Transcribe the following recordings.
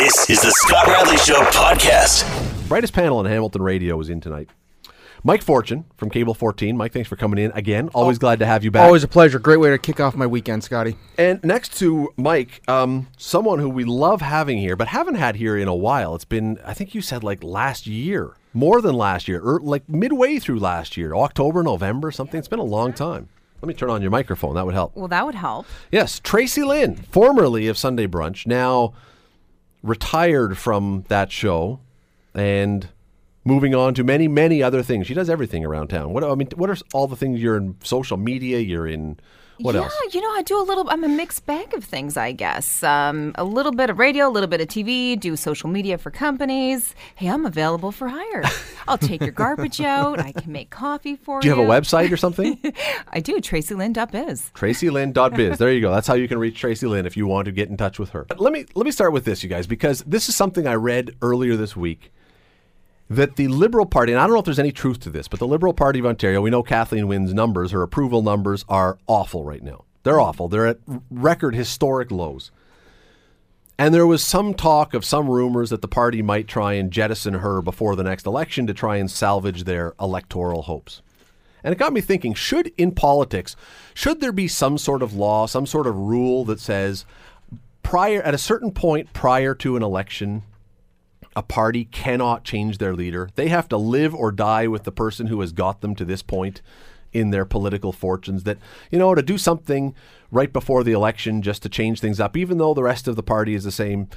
This is the Scott Radley Show podcast. Brightest panel on Hamilton Radio is in tonight. Mike Fortune from Cable 14. Mike, thanks for coming in again. Always glad to have you back. Always a pleasure. Great way to kick off my weekend, Scotty. And next to Mike, um, someone who we love having here, but haven't had here in a while. It's been, I think you said like last year, more than last year, or like midway through last year, October, November, something. It's been a long time. Let me turn on your microphone. That would help. Well, that would help. Yes, Tracy Lynn, formerly of Sunday Brunch, now retired from that show and moving on to many, many other things. She does everything around town. What I mean, what are all the things you're in social media? You're in what yeah, else? you know, I do a little. I'm a mixed bag of things, I guess. Um, a little bit of radio, a little bit of TV. Do social media for companies. Hey, I'm available for hire. I'll take your garbage out. I can make coffee for you. Do you have a website or something? I do. TracyLynn.biz. TracyLynn.biz. There you go. That's how you can reach Tracy Lynn if you want to get in touch with her. But let me let me start with this, you guys, because this is something I read earlier this week. That the Liberal Party, and I don't know if there's any truth to this, but the Liberal Party of Ontario, we know Kathleen Wynne's numbers, her approval numbers are awful right now. They're mm. awful. They're at record historic lows. And there was some talk of some rumors that the party might try and jettison her before the next election to try and salvage their electoral hopes. And it got me thinking should, in politics, should there be some sort of law, some sort of rule that says prior at a certain point prior to an election, a party cannot change their leader. They have to live or die with the person who has got them to this point in their political fortunes. That, you know, to do something right before the election just to change things up, even though the rest of the party is the same,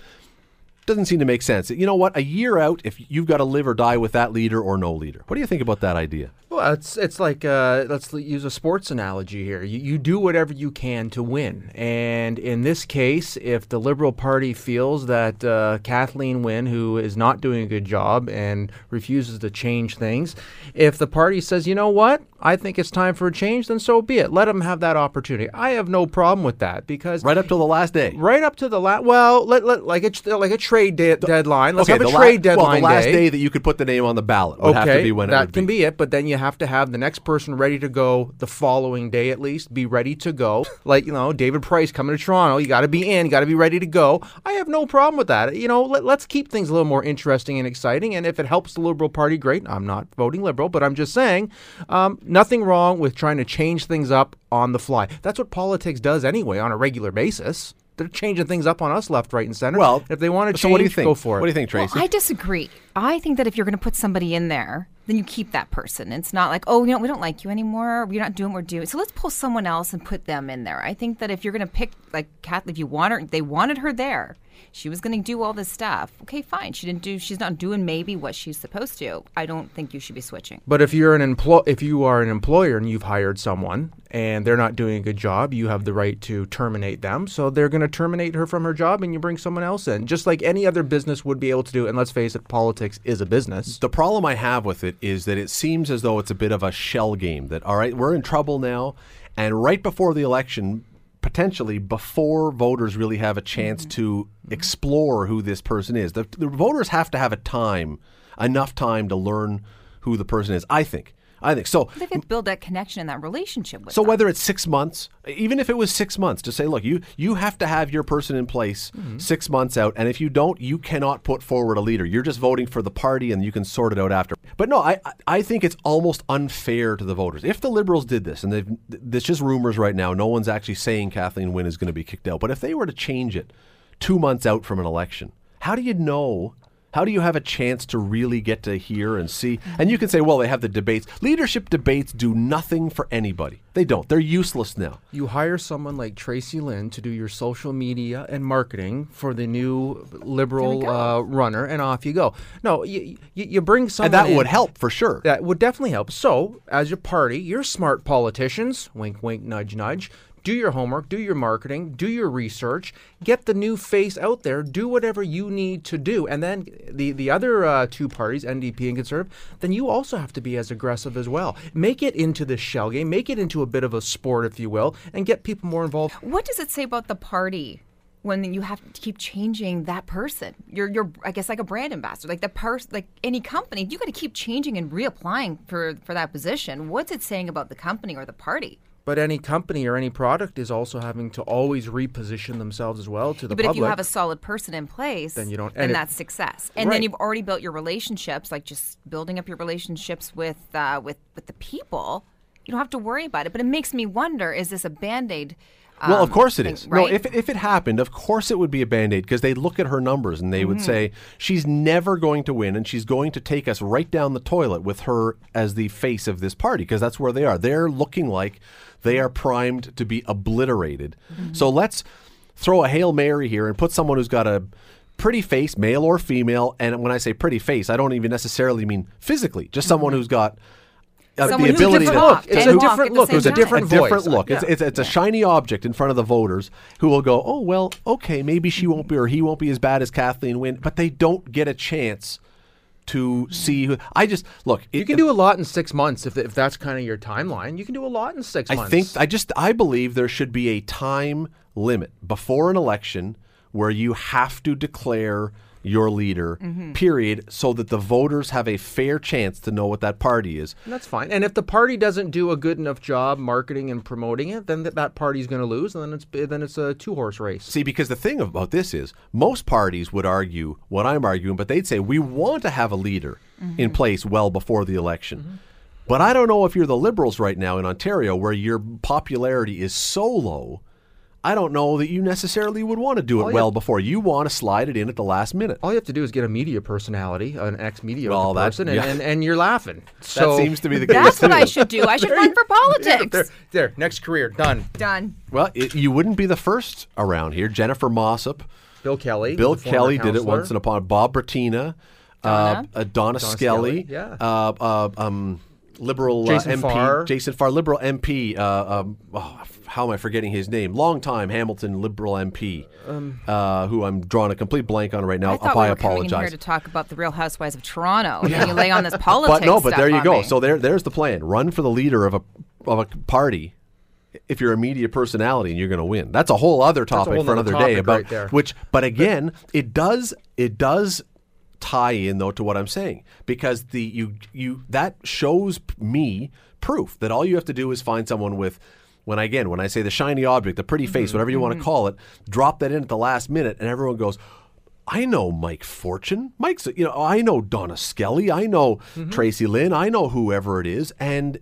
doesn't seem to make sense. You know what? A year out, if you've got to live or die with that leader or no leader. What do you think about that idea? It's it's like uh, let's use a sports analogy here. You, you do whatever you can to win, and in this case, if the Liberal Party feels that uh, Kathleen Wynne, who is not doing a good job and refuses to change things, if the party says, you know what, I think it's time for a change, then so be it. Let them have that opportunity. I have no problem with that because Right up till the last day. right up to the last, well, let, let like a tr- like a trade de- deadline. Let's have a the la- trade deadline Well, the last day. day that you could put the name on the ballot would have to be when it that would can be. be it. But then you have to have the next person ready to go the following day at least. Be ready to go. Like you know, David Price coming to Toronto. You got to be in. You got to be ready to go. I have no problem with that. You know, let, let's keep things a little more interesting and exciting. And if it helps the Liberal Party, great. I'm not voting Liberal, but I'm just saying, um, nothing wrong with trying to change things up on the fly. That's what politics does anyway on a regular basis. They're changing things up on us left, right, and center. Well, if they want to so change, what do you think? go for it. What do you think, Well, Tracy? I disagree. I think that if you're going to put somebody in there, then you keep that person. It's not like, oh, you know, we don't like you anymore. We're not doing what we're doing. So let's pull someone else and put them in there. I think that if you're going to pick, like, Kath, if you want her, they wanted her there. She was going to do all this stuff. Okay, fine. She didn't do. She's not doing maybe what she's supposed to. I don't think you should be switching. But if you're an employ, if you are an employer and you've hired someone and they're not doing a good job, you have the right to terminate them. So they're going to terminate her from her job, and you bring someone else in, just like any other business would be able to do. And let's face it, politics is a business. The problem I have with it is that it seems as though it's a bit of a shell game. That all right, we're in trouble now, and right before the election, potentially before voters really have a chance mm-hmm. to mm-hmm. explore who this person is, the, the voters have to have a time, enough time to learn who the person is. I think. I think so. They've to build that connection and that relationship with So them. whether it's six months, even if it was six months, to say, look, you you have to have your person in place mm-hmm. six months out, and if you don't, you cannot put forward a leader. You're just voting for the party, and you can sort it out after. But no, I I- I think it's almost unfair to the voters. If the Liberals did this, and they've there's just rumors right now, no one's actually saying Kathleen Wynne is going to be kicked out. But if they were to change it two months out from an election, how do you know? How do you have a chance to really get to hear and see? And you can say, well, they have the debates. Leadership debates do nothing for anybody. They don't. They're useless now. You hire someone like Tracy Lynn to do your social media and marketing for the new liberal uh, runner, and off you go. No, you, you, you bring someone And that in- would help for sure. That would definitely help. So, as your party, you're smart politicians, wink, wink, nudge, nudge. Do your homework, do your marketing, do your research, get the new face out there, do whatever you need to do. And then the, the other uh, two parties, NDP and Conservative, then you also have to be as aggressive as well. Make it into the shell game, make it into a bit of a sport, if you will, and get people more involved. What does it say about the party when you have to keep changing that person? You're, you're, I guess, like a brand ambassador, like the person, like any company. You got to keep changing and reapplying for for that position. What's it saying about the company or the party? But any company or any product is also having to always reposition themselves as well to the but public. But if you have a solid person in place, Then you don't- then and it- that's success. And Right. then you've already built your relationships, like just building up your relationships with uh, with with the people. You don't have to worry about it. But it makes me wonder: is this a band aid? Well, of course it is. right? No, if, if it happened, of course it would be a band aid because they'd look at her numbers and they would Mm-hmm. say, she's never going to win and she's going to take us right down the toilet with her as the face of this party because that's where they are. They're looking like they are primed to be obliterated. Mm-hmm. So let's throw a Hail Mary here and put someone who's got a pretty face, male or female. And when I say pretty face, I don't even necessarily mean physically, just someone who's got. Uh, the ability to talk It's a different look. It's a different a different look. It's, Yeah. it's it's a shiny object in front of the voters who will go, oh well, okay, maybe she won't be or he won't be as bad as Kathleen Wynne, but they don't get a chance to see. Who, I just look. You can do a lot in six months if, if that's kind of your timeline. You can do a lot in six I months. I think I just I believe there should be a time limit before an election where you have to declare your leader. Mm-hmm. Period, so that the voters have a fair chance to know what that party is. that's fine. And if the party doesn't do a good enough job marketing and promoting it, then that, that party's going to lose, and then it's then it's a two horse race. See, because the thing about this is, most parties would argue what I'm arguing, but they'd say we want to have a leader in place well before the election. But I don't know if you're the Liberals right now in Ontario, where your popularity is so low. I don't know that you necessarily would want to do it well have- before. You want to slide it in at the last minute. All you have to do is get a media personality, an ex-media Well, that- person, and, yeah. and, and you're laughing. So that seems to be the case. That's what. I should do. I should run for politics. there, there, next career done. Done. Well, it, you wouldn't be the first around here. Jennifer Mossop, Bill Kelly, Bill the former Kelly did it once and upon. Bob Bratina, Donna. Uh, uh, Donna, Skelly, Skelly, yeah. uh, uh, um, liberal Jason uh, MP, Farr. Jason Farr, liberal MP. Uh, um, oh, how am I forgetting his name? Long time Hamilton liberal MP, uh, who I'm drawing a complete blank on right now. I thought I we were coming in here apologize. to talk about the Real Housewives of Toronto. And you lay on this politics. But no, but stuff there you go. me. So there, there's the plan. Run for the leader of a of a party. If you're a media personality and you're going to win, that's a whole other topic whole for another day. topic About right there. which, but again, it does it does tie in though to what I'm saying because the you you that shows me proof that all you have to do is find someone with. When I, again, when I say the shiny object, the pretty Mm-hmm, face, whatever you want to call it, drop that in at the last minute, and everyone goes, I know Mike Fortune. Mike's, you know, I know Donna Skelly. I know Mm-hmm. Tracy Lynn. I know whoever it is, and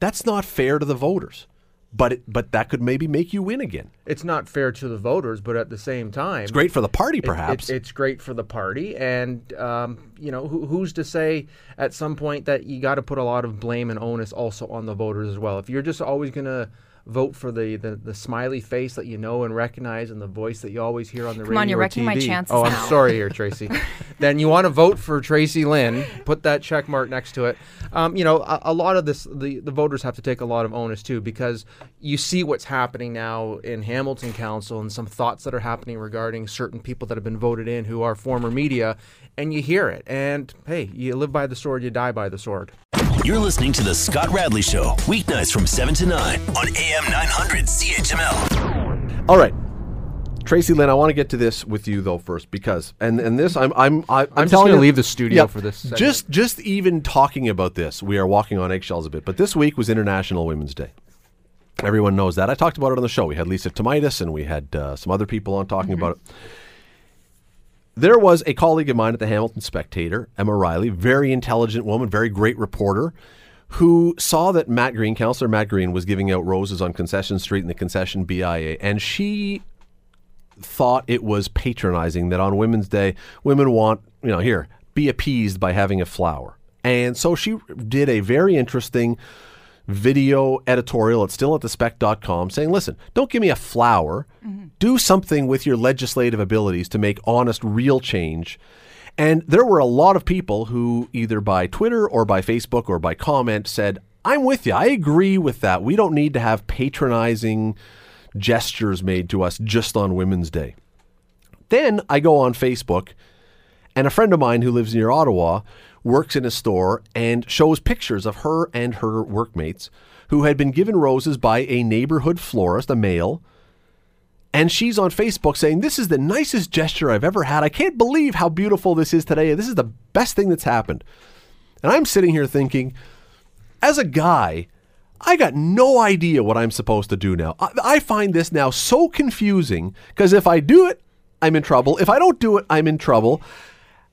that's not fair to the voters. But it, but that could maybe make you win again. It's not fair to the voters, but at the same time, It's great for the party, It- perhaps. it, it's great for the party, and um, you know who, who's to say at some point that you got to put a lot of blame and onus also on the voters as well. If you're just always going to vote for the, the the smiley face that you know and recognize and the voice that you always hear on the Come radio on, you're wrecking my TV. chances Oh, I'm sorry here, Tracy. then you want to vote for Tracy Lynn. Put that check mark next to it. Um, you know, a, a lot of this, the the voters have to take a lot of onus too because you see what's happening now in Hamilton Council and some thoughts that are happening regarding certain people that have been voted in who are former media, and you hear it. And hey, you live by the sword, you die by the sword. You're listening to The Scott Radley Show, weeknights from 7 to 9 on AM 900 CHML. All right, Tracy Lynn, I want to get to this with you though first because and and this I'm I'm I, I'm, I'm just telling gonna you- leave the studio Yeah, for this segment. Just just even talking about this, we are walking on eggshells a bit. But this week was International Women's Day. Everyone knows that. I talked about it on the show. We had Lisa Tomitis and we had uh, some other people on talking about it. There was a colleague of mine at the Hamilton Spectator, Emma Reilly, very intelligent woman, very great reporter, who saw that Matt Green, Councillor Matt Green, was giving out roses on Concession Street in the concession BIA, and she thought it was patronizing that on Women's Day, women want, you know, here, be appeased by having a flower. And so she did a very interesting video editorial. It's still at thespec.com saying, listen, don't give me a flower. Mm-hmm. Do something with your legislative abilities to make honest, real change. And there were a lot of people who, either by Twitter or by Facebook or by comment, said, I'm with you. I agree with that. We don't need to have patronizing gestures made to us just on Women's Day. Then I go on Facebook, and a friend of mine who lives near Ottawa works in a store and shows pictures of her and her workmates who had been given roses by a neighborhood florist, a male. And she's on Facebook saying, This is the nicest gesture I've ever had. I can't believe how beautiful this is today. This is the best thing that's happened. And I'm sitting here thinking, as a guy, I got no idea what I'm supposed to do now. I, I find this now so confusing because if I do it, I'm in trouble. If I don't do it, I'm in trouble.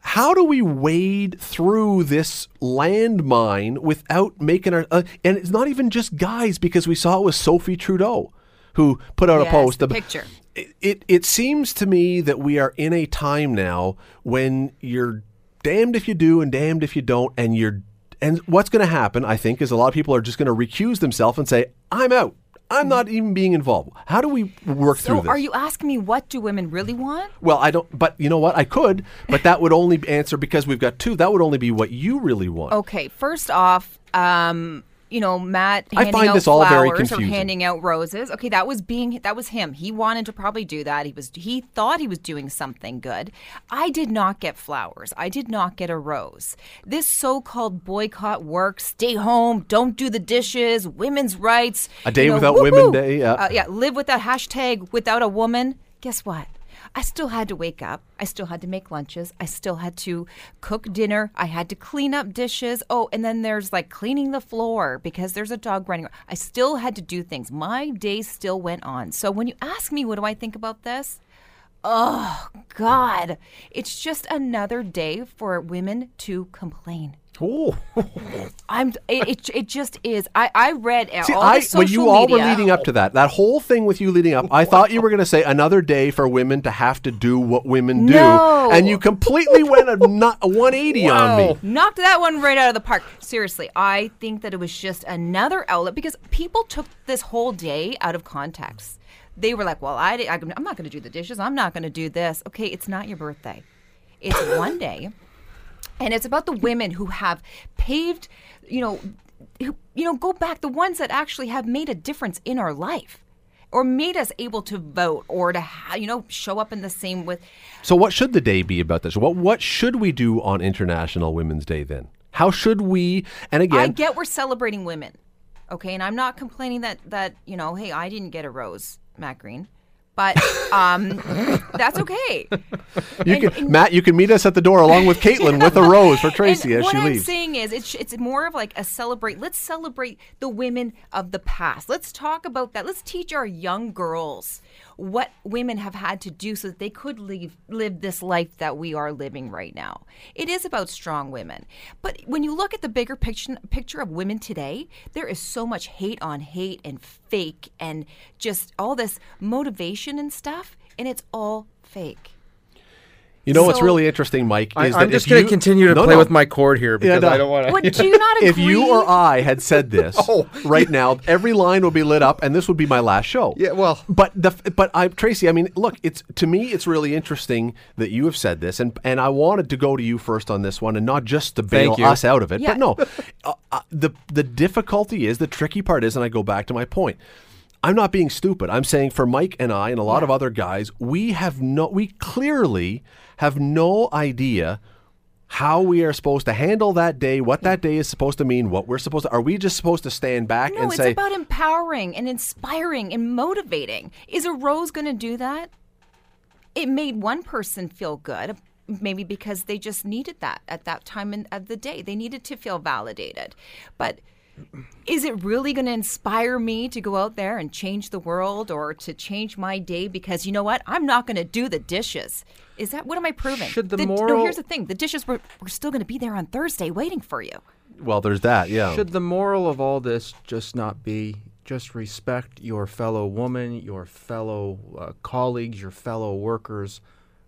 How do we wade through this landmine without making our? Uh, and it's not even just guys because we saw it with Sophie Trudeau, who put out a post. the about- picture. It, it it seems to me that we are in a time now when you're damned if you do and damned if you don't, and you're and what's going to happen, I think, is a lot of people are just going to recuse themselves and say, "I'm out. I'm not even being involved." How do we work through So this? are you asking me what do women really want? Well, I don't. But you know what? I could, but that would only answer because we've got two. That would only be what you really want. Okay, first off, um, you know, Matt I handing find out this all very flowers or handing out roses. Okay, that was being that was him. He wanted to probably do that. He was he thought he was doing something good. I did not get flowers. I did not get a rose. This so-called boycott work, stay home, don't do the dishes, women's rights. A day you know, without women woo-hoo. day, yeah. Uh, yeah, live without hashtag without a woman. Guess what? I still had to wake up. I still had to make lunches. I still had to cook dinner. I had to clean up dishes. Oh, and then there's like cleaning the floor because there's a dog running. I still had to do things. My day still went on. So when you ask me, what do I think about this? Oh, God. It's just another day for women to complain. Oh. I'm. It, it, it just is. I, I read See, all I, when you all were leading up to that, that whole thing with you leading up, I thought you were going to say another day for women to have to do what women do, No. and you completely went a, not, a 180 on me. Knocked that one right out of the park. Seriously, I think that it was just another outlet because people took this whole day out of context. They were like, "Well, I, I'm not going to do the dishes. I'm not going to do this." Okay, it's not your birthday. It's one day, and it's about the women who have paved, you know, who, you know, go back the ones that actually have made a difference in our life. Or made us able to vote, or to ha- you know show up in the same with So, what should the day be about this? What what should we do on International Women's Day then? How should we? And again I get we're celebrating women, okay, and I'm not complaining that that you know, hey, I didn't get a rose, Matt Green, but um, that's okay. you and- can, and- Matt, you can meet us at the door along with Caitlin with a rose for Tracy and as what she I'm leaves. saying is, it's it's more of like a celebrate. Let's celebrate the women of the past. Let's talk about that. Let's teach our young girls what women have had to do so that they could live live this life that we are living right now. It is about strong women, but when you look at the bigger picture picture of women today, there is so much hate on hate and fake and just all this motivation and stuff, and it's all fake. You know what's really interesting, Mike? I, Is I'm that just if going you- to continue to No, play no. with my cord here because no. I don't want to. What do you not agree? If you or I had said this Oh. right now, every line would be lit up, and this would be my last show. Yeah, well- but the but I Tracy, I mean, look, it's to me, it's really interesting that you have said this, and and I wanted to go to you first on this one, and not just to bail us out of it, Yeah. but no, uh, uh, the the difficulty is the tricky part is, and I go back to my point. I'm not being stupid. I'm saying for Mike and I and a lot of other guys, we have no, we clearly have no idea how we are supposed to handle that day, what that day is supposed to mean, what we're supposed to. Are we just supposed to stand back No, and it's about empowering and inspiring and motivating. Is a rose going to do that? It made one person feel good, maybe because they just needed that at that time in, of the day. They needed to feel validated. But is it really going to inspire me to go out there and change the world or to change my day because you know what? I'm not going to do the dishes. Is that what am I proving? Should the no, moral- here's the thing. The dishes were, were still going to be there on Thursday waiting for you. well, there's that, yeah. Should the moral of all this just not be just respect your fellow woman, your fellow uh, colleagues, your fellow workers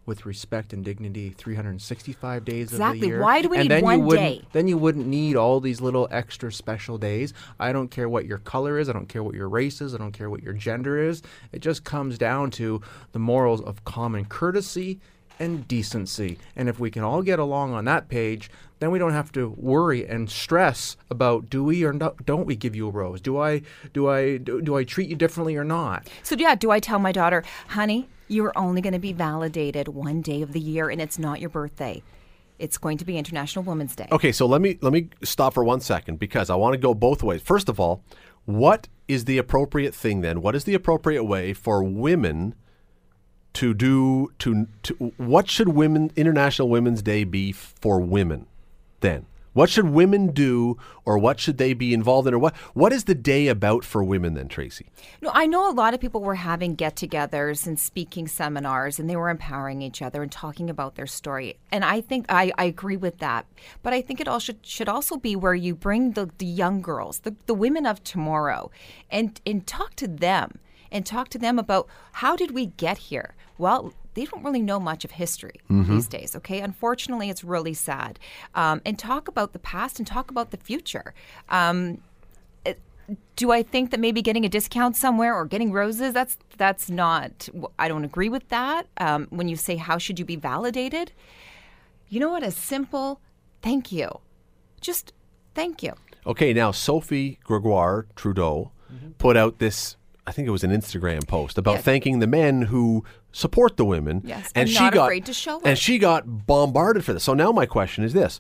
with respect and dignity 365 days of the year? Why do we and need then one you wouldn't, day? Then you wouldn't need all these little extra special days. I don't care what your color is. I don't care what your race is. I don't care what your gender is. It just comes down to the morals of common courtesy and decency. And if we can all get along on that page, then we don't have to worry and stress about do we or no, don't we give you a rose? Do I do I do, do I treat you differently or not? So yeah, do I tell my daughter, honey, you're only going to be validated one day of the year, and it's not your birthday. It's going to be International Women's Day. Okay, so let me let me stop for one second because I want to go both ways. First of all, what is the appropriate thing then? What is the appropriate way for women to do to to what should women International Women's Day be for women then? What should women do, or what should they be involved in, or what what is the day about for women then, Tracy? No, I know a lot of people were having get-togethers and speaking seminars, and they were empowering each other and talking about their story. And I think I, I agree with that. But I think it all should should also be where you bring the, the young girls, the, the women of tomorrow, and and talk to them and talk to them about how did we get here. Well, they don't really know much of history these days. Okay, unfortunately, it's really sad. Um, and talk about the past and talk about the future. Um, it- do I think that maybe getting a discount somewhere or getting roses? That's that's not. I don't agree with that. Um, when you say how should you be validated, you know what? A simple thank you, just thank you. Okay, now Sophie Gregoire Trudeau put out this. I think it was an Instagram post about Yes. thanking the men who support the women. Yes, and and she not got afraid to show and she got bombarded for this. So now my question is this: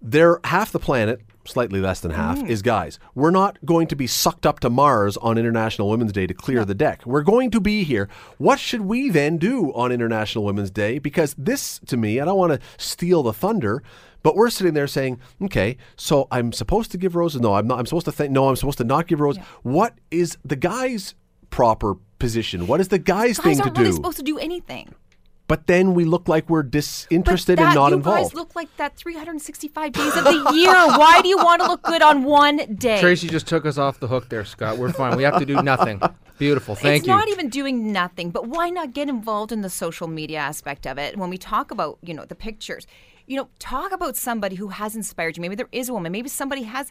There, half the planet, slightly less than half, Mm. is guys. We're not going to be sucked up to Mars on International Women's Day to clear the deck. We're going to be here. What should we then do on International Women's Day? Because this, to me, I don't want to steal the thunder. But we're sitting there saying, okay, so I'm supposed to give roses. No, I'm not. I'm supposed to think. No, I'm supposed to not give roses. What is the guy's proper position? What is the guy's, Guys thing to aren't really do? supposed to do anything. but then we look like we're disinterested but that, and not you involved. guys look like that 365 days of the year. Why do you want to look good on one day? Tracy just took us off the hook there, Scott. We're fine. We have to do nothing. Beautiful. Thank it's you. not even doing nothing, but why not get involved in the social media aspect of it? When we talk about, you know, the pictures, you know, talk about somebody who has inspired you. Maybe there is a woman. Maybe somebody has.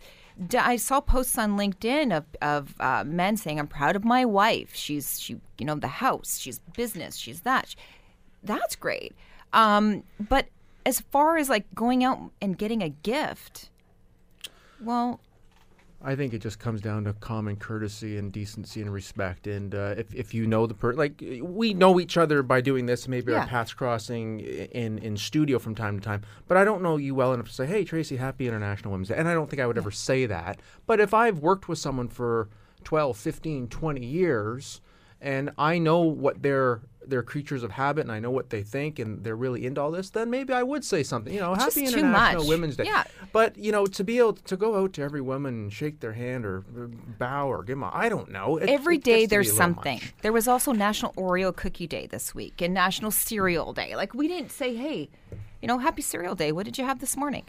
I saw posts on LinkedIn of of uh, men saying, "I'm proud of my wife. She's she, you know, the house. She's business. She's that." That's great. Um, but as far as like going out and getting a gift, well, I think it just comes down to common courtesy and decency and respect. And uh, if, if you know the person, like we know each other by doing this, maybe Yeah. our paths crossing in, in studio from time to time. But I don't know you well enough to say, hey, Tracy, happy International Women's Day. And I don't think I would ever say that. But if I've worked with someone for 12, 15, 20 years, and I know what they're they're creatures of habit and I know what they think and they're really into all this, then maybe I would say something. You know, Just happy International much. Women's Day. Yeah. But you know, to be able to go out to every woman and shake their hand or bow or give them, a, I don't know. It, Every it day gets to be there's something. much. There was also National Oreo Cookie Day this week and National Cereal Day. Like we didn't say, hey, you know, Happy Cereal Day. What did you have this morning?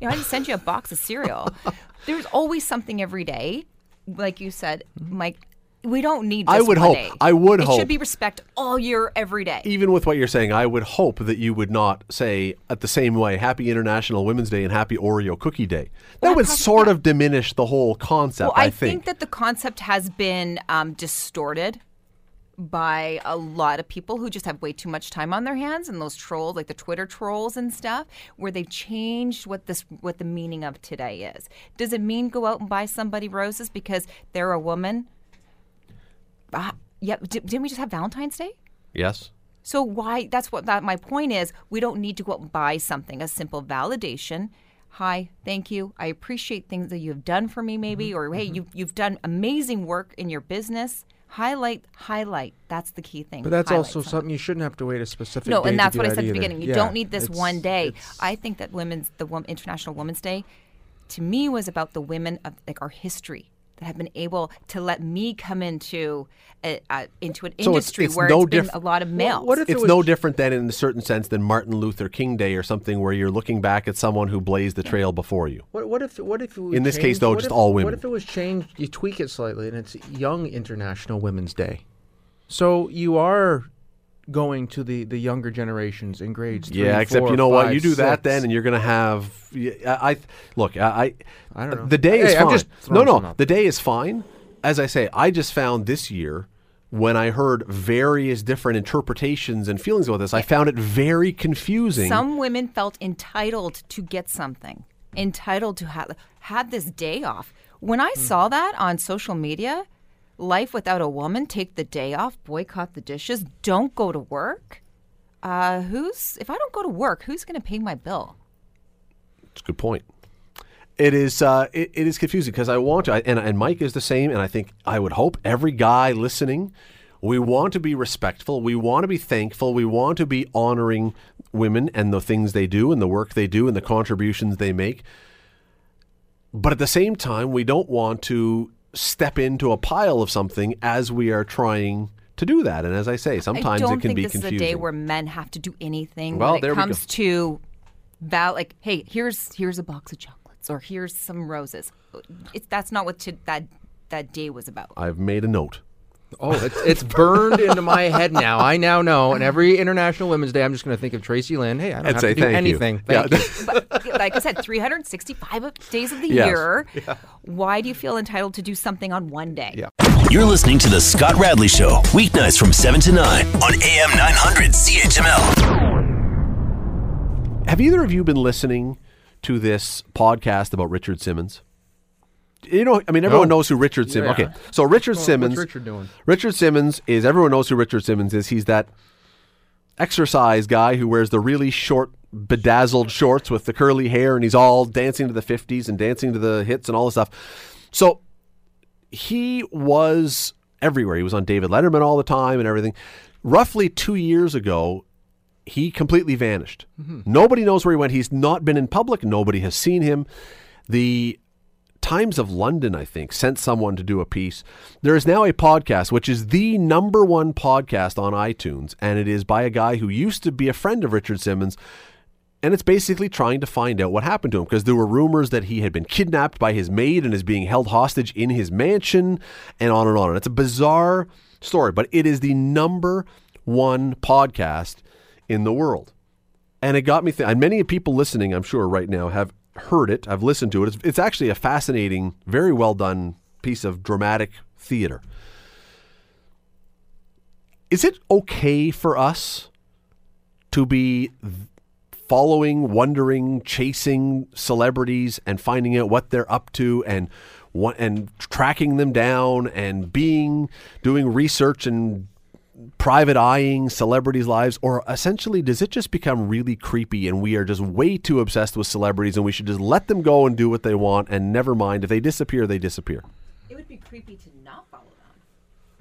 You know, I didn't send you a box of cereal. There's always something every day, like you said, Mike. We don't need. I would hope- Day. I would it hope- It should be respect all year, every day. even with what you're saying, I would hope that you would not say at the same way Happy International Women's Day and Happy Oreo Cookie Day. That Well, would probably sort not. of diminish the whole concept, Well, I, I think that the concept has been um, distorted by a lot of people who just have way too much time on their hands and those trolls like the twitter trolls and stuff where they've changed what this what the meaning of today is does it mean go out and buy somebody roses because they're a woman uh, yeah di- didn't we just have valentine's day yes. so why? That's what that my point is. We don't need to go out and buy something. A simple validation. Hi, thank you. I appreciate things that you have done for me, maybe, Mm-hmm. or hey, you you've done amazing work in your business. Highlight, highlight. That's the key thing. But that's Highlight also something you shouldn't have to wait a specific. No, day and to that's do what I said at the beginning. You Yeah, don't need this one day. I think that women's the International Women's Day, to me, was about the women of like our history that have been able to let me come into a, uh, into an So it's- industry it's where no it's been a lot of males. what if it It's was no different than in a certain sense than Martin Luther King Day or something where you're looking back at someone who blazed the trail before you. What, what if what if it In this case, though, just if- all women? What if it was changed? You tweak it slightly, and it's Young International Women's Day. So you are going to the the younger generations in grades. Three, yeah, except four, you know what? You do that then, and you're going to have. yeah, I, I look. I. I don't know. The day is I'm fine. just no, no. The day is fine. As I say, I just found this year when I heard various different interpretations and feelings about this, I found it very confusing. Some women felt entitled to get something, entitled to have have this day off. When I hmm. saw that on social media, life without a woman, take the day off, boycott the dishes, don't go to work. Uh, who's if I don't go to work, who's going to pay my bill? It's a good point. It is uh, it, it is confusing because I want to, and, and Mike is the same, and I think I would hope every guy listening, we want to be respectful, we want to be thankful, we want to be honoring women and the things they do and the work they do and the contributions they make. but at the same time, we don't want to step into a pile of something as we are trying to do that. And as I say, sometimes I don't it can think be this confusing. is a day where men have to do anything Well, when there it we comes to val like hey here's here's a box of chocolates or here's some roses it's that's not what to, that that day was about I've made a note. Oh, it's, it's burned into my head now. I now know. And every International Women's Day, I'm just going to think of Tracy Lynn. Hey, I don't And have say to do thank you. anything. Yeah. You. but like i said 365 days of the Yes. year why do you feel entitled to do something on one day Yeah. You're listening to The Scott Radley Show, weeknights from 7 to 9 on AM 900 CHML. Have either of you been listening to this podcast about Richard Simmons? You know, I mean, everyone No. knows who Richard Simmons. Yeah. Okay, so Richard what's Simmons. Richard doing? Richard Simmons is everyone knows who Richard Simmons is. He's that exercise guy who wears the really short, bedazzled shorts with the curly hair, and he's all dancing to the '50s and dancing to the hits and all this stuff. So he was everywhere. He was on David Letterman all the time and everything. Roughly two years ago, he completely vanished. Mm-hmm. Nobody knows where he went. He's not been in public. Nobody has seen him. The Times of London, I think, sent someone to do a piece. There is now a podcast, which is the number one podcast on iTunes, and it is by a guy who used to be a friend of Richard Simmons. And it's basically trying to find out what happened to him because there were rumors that he had been kidnapped by his maid and is being held hostage in his mansion and on and on. And it's a bizarre story, but it is the number one podcast in the world. And it got me thinking, and many people listening, I'm sure, right now have heard it. I've listened to it. It's, it's actually a fascinating, very well done piece of dramatic theater. Is it okay for us to be following, wondering, chasing celebrities and finding out what they're up to and and tracking them down and being doing research and private eyeing celebrities' lives, or essentially does it just become really creepy and we are just way too obsessed with celebrities and we should just let them go and do what they want and never mind if they disappear, they disappear. it would be creepy to not follow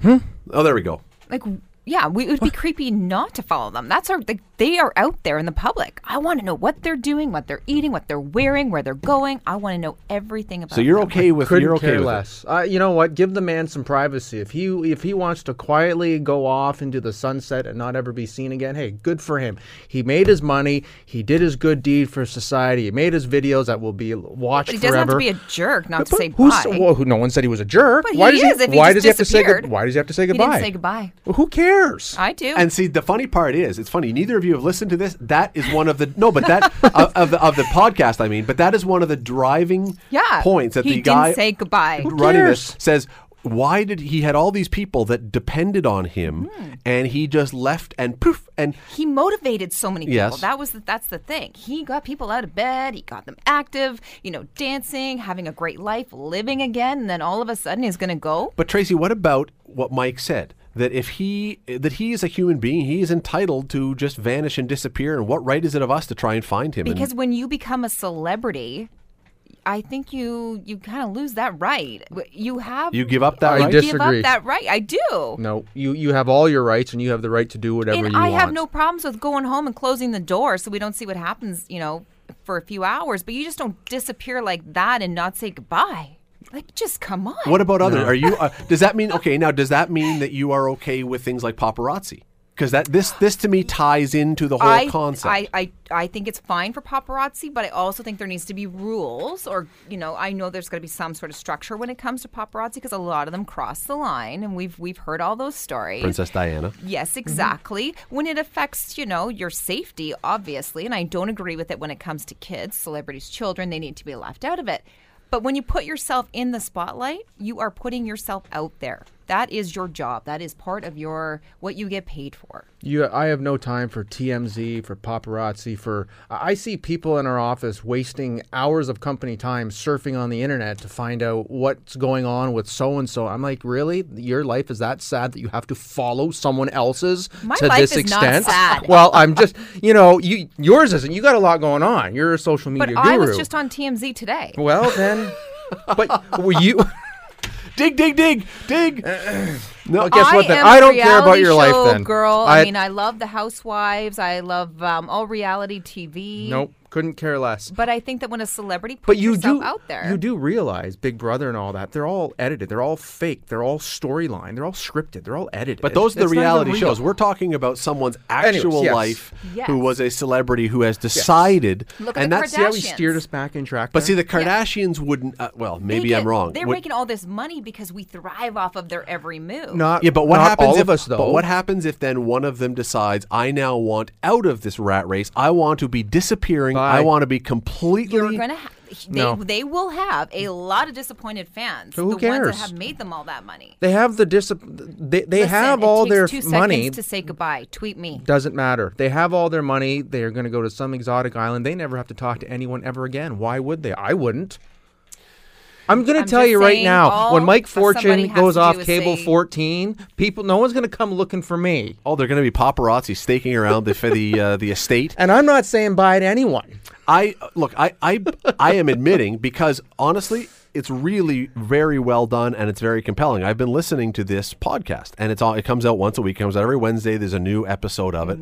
them Hmm. Oh, there we go. like yeah we, it would be creepy not to follow them that's our like, they are out there in the public i want to know what they're doing what they're eating what they're wearing where they're going i want to know everything about So you're them. okay with Couldn't you're okay care with less. Uh, you know what? Give the man some privacy. If he if he wants to quietly go off into the sunset and not ever be seen again, hey, good for him. He made his money. He did his good deed for society. He made his videos that will be watched but he doesn't forever. have to be a jerk not to say who's, bye well, who- no one said he was a jerk. but why he does is if he why just does he have to say disappeared. good, Why does he have to say he goodbye? didn't say goodbye Well, who cares? i do And see, the funny part is, it's funny. Neither of you have listened to this. That is one of the no, but that of, of the of the podcast. I mean, but that is one of the driving yeah points that he the didn't guy say goodbye running this says. Why did he had all these people that depended on him, Hmm. and he just left and poof and he motivated so many people. Yes. That was the, that's the thing. He got people out of bed. He got them active. You know, dancing, having a great life, living again. And then all of a sudden, he's going to go. But Tracy, what about what Mike said? That if he that he is a human being, he is entitled to just vanish and disappear. And what right is it of us to try and find him? And- Because when you become a celebrity, I think you you kind of lose that right. You have You give up that I right? you give disagree. up that right. I do. no, you you have all your rights and you have the right to do whatever and you I want. I have no problems with going home and closing the door so we don't see what happens, you know, for a few hours. But you just don't disappear like that and not say goodbye. Like, just come on. What about other? Are you? Uh, does that mean okay? Now, does that mean that you are okay with things like paparazzi? Because that this this to me ties into the whole I, concept. I, I, I think it's fine for paparazzi, but I also think there needs to be rules, or you know, I know there's going to be some sort of structure when it comes to paparazzi because a lot of them cross the line, and we've we've heard all those stories. Princess Diana. Yes, exactly. When it affects, you know, your safety, obviously, and I don't agree with it when it comes to kids, celebrities, children, they need to be left out of it. But when you put yourself in the spotlight, you are putting yourself out there. That is your job. That is part of your what you get paid for. You, I have no time for TMZ, for paparazzi, for. I I see people in our office wasting hours of company time surfing on the internet to find out what's going on with so and so. I'm like, really? Your life is that sad that you have to follow someone else's My to life this extent? sad. Well, I'm just, you know, you yours isn't. You got a lot going on. You're a social media But I guru. was just on TMZ today. well, then, but were you? Dig, dig, dig, dig. No, Well, guess what? I Then am I a don't care about reality your life. Then, girl. I, I- mean, I love the Housewives. I love um, all reality TV. Nope. Couldn't care less. But I think that when a celebrity puts But you do out there, you do realize Big Brother and all that. They're all edited. They're all fake. They're all storyline. They're all scripted. They're all edited. But those are the It's reality real. shows. We're talking about someone's actual yes. life Yes. who was a celebrity who has decided. Look at and the that's See how we steered us back in track. But there? see, the Kardashians wouldn't. Uh, well, maybe get- I'm wrong. They're Would- making all this money because we thrive off of their every move. not yeah, but what not happens all if of us though? But what happens if then one of them decides, I now want out of this rat race. I want to be disappearing. I want to be completely. You're gonna. Ha- they, No. they will have a lot of disappointed fans. Who the ones cares? that have made them all that money. They have the discipline. They, they Listen, have it all takes their two money. seconds to say goodbye. Tweet me. Doesn't matter. They have all their money. They are going to go to some exotic island. They never have to talk to anyone ever again. Why would they? I wouldn't. I'm going to tell you right now, when Mike Fortune goes off cable say- 14, people, no one's going to come looking for me. Oh, they're going to be paparazzi staking around the the uh, the estate. And I'm not saying bye to anyone. I look. I I I am admitting because honestly, it's really very well done and it's very compelling. I've been listening to this podcast, and it's all. It comes out once a week. Comes out every Wednesday. There's a new episode of it,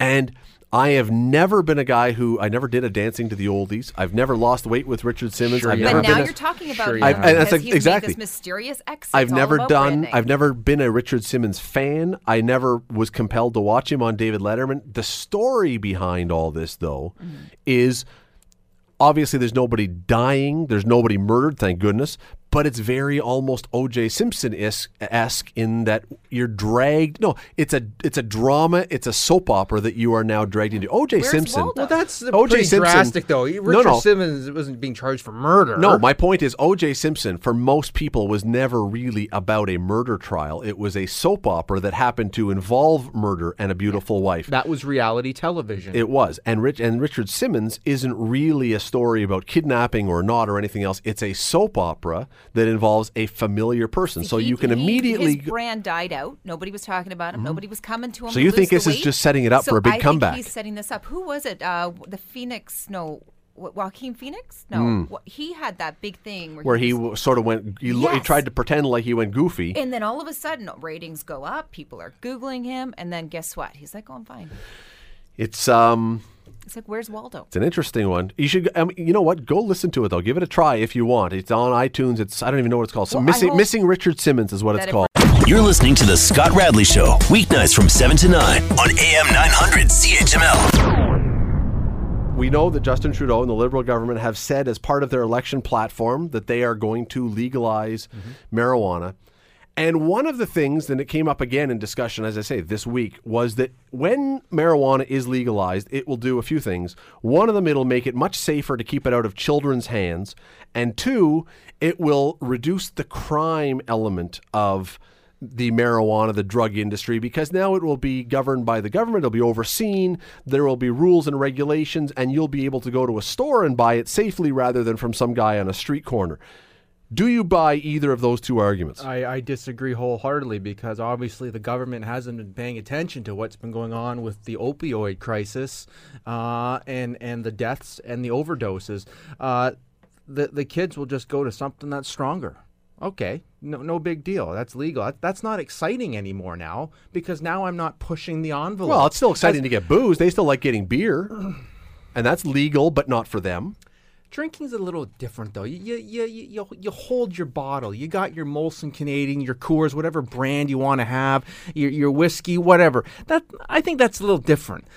and. I have never been a guy who I never did a dancing to the oldies. I've never lost weight with Richard Simmons. Sure I've you never But have. been now a- you're talking about Sure him you have. And that's because he's exactly- made this mysterious exit. I've never done. branding. I've never been a Richard Simmons fan. I never was compelled to watch him on David Letterman. The story behind all this, though, Mm-hmm. is obviously there's nobody dying. There's nobody murdered. Thank goodness. But it's very almost O.J. Simpson esque in that you're dragged. No, it's a it's a drama. It's a soap opera that you are now dragged into. O.J. Where's Simpson. Waldo? Well, that's O.J. pretty Simpson- drastic, though. Richard No, no. Simmons wasn't being charged for murder. No, my point is O.J. Simpson, for most people, was never really about a murder trial. It was a soap opera that happened to involve murder and a beautiful wife. that was reality television. It was, and Rich and Richard Simmons isn't really a story about kidnapping or not or anything else. It's a soap opera that involves a familiar person, so He- you can he- immediately. His brand died out. Nobody was talking about him. Nobody was coming to him. So you think this is just setting it up So for a big I think comeback? he's setting this up. Who was it? Uh, the Phoenix? No, Joaquin Phoenix? No, Wa- he had that big thing where, where he was- w- sort of went, he, lo- he tried to pretend like he went goofy. and then all of a sudden ratings go up. People are googling him, and then guess what? He's like, "Oh, I'm fine." It's um, It's like, "Where's Waldo?" It's an interesting one. You should, I mean, you know what? Go listen to it though. Give it a try if you want. It's on iTunes. It's I don't even know what it's called. So Well, missing missing Richard Simmons is what it's that if called. You're listening to the Scott Radley Show, weeknights from 7 to 9 on AM 900 CHML. We know that Justin Trudeau and the Liberal government have said as part of their election platform that they are going to legalize mm-hmm. marijuana. And one of the things, and it came up again in discussion, as I say, this week, was that when marijuana is legalized, it will do a few things. One of them, it'll make it much safer to keep it out of children's hands. And two, it will reduce the crime element of the marijuana, the drug industry, because now it will be governed by the government. It'll be overseen. There will be rules and regulations, and you'll be able to go to a store and buy it safely rather than from some guy on a street corner. Do you buy either of those two arguments? I, I disagree wholeheartedly because obviously the government hasn't been paying attention to what's been going on with the opioid crisis uh, and and the deaths and the overdoses. Uh, the the kids will just go to something that's stronger. Okay, no no big deal. That's legal. That's not exciting anymore now because now I'm not pushing the envelope. well, it's still exciting to get booze. They still like getting beer, and that's legal, but not for them. Drinking's a little different though. You you, you you you hold your bottle. You got your Molson Canadian, your Coors, whatever brand you want to have, your your whiskey, whatever. That I think that's a little different.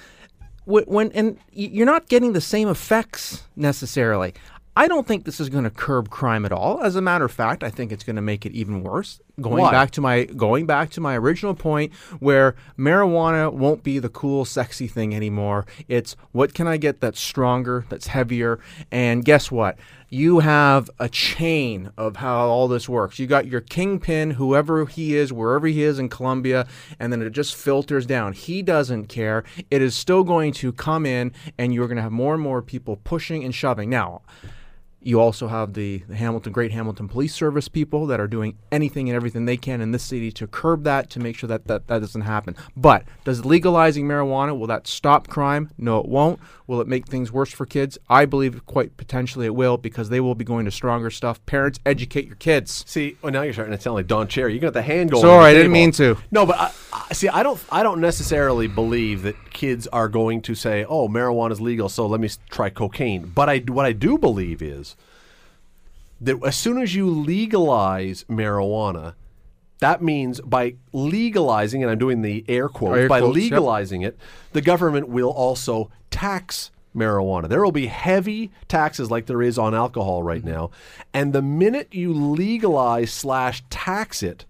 When, when and you're not getting the same effects necessarily. I don't think this is going to curb crime at all. As a matter of fact, I think it's going to make it even worse. Going Why? back to my going back to my original point where marijuana won't be the cool sexy thing anymore. It's what can I get that's stronger, that's heavier, and guess what? You have a chain of how all this works. You got your kingpin, whoever he is, wherever he is in Colombia, and then it just filters down. He doesn't care. It is still going to come in, and you're going to have more and more people pushing and shoving. Now, You also have the, the Hamilton Great Hamilton Police Service people that are doing anything and everything they can in this city to curb that to make sure that that, that doesn't happen. But does legalizing marijuana will that stop crime? No, it won't. Will it make things worse for kids? I believe quite potentially it will because they will be going to stronger stuff. Parents, educate your kids. See, well, now you're starting to sound like Don Cherry. You got the hand going. Sorry, I didn't mean to. No, but I, I, see, I don't. I don't necessarily believe that kids are going to say, "Oh, marijuana is legal, so let me try cocaine." But I, what I do believe is that as soon as you legalize marijuana, that means by legalizing, and I'm doing the air quotes, Air by quotes, yep. legalizing it, the government will also tax marijuana. There will be heavy taxes like there is on alcohol right Mm-hmm. now. And the minute you legalize slash tax it,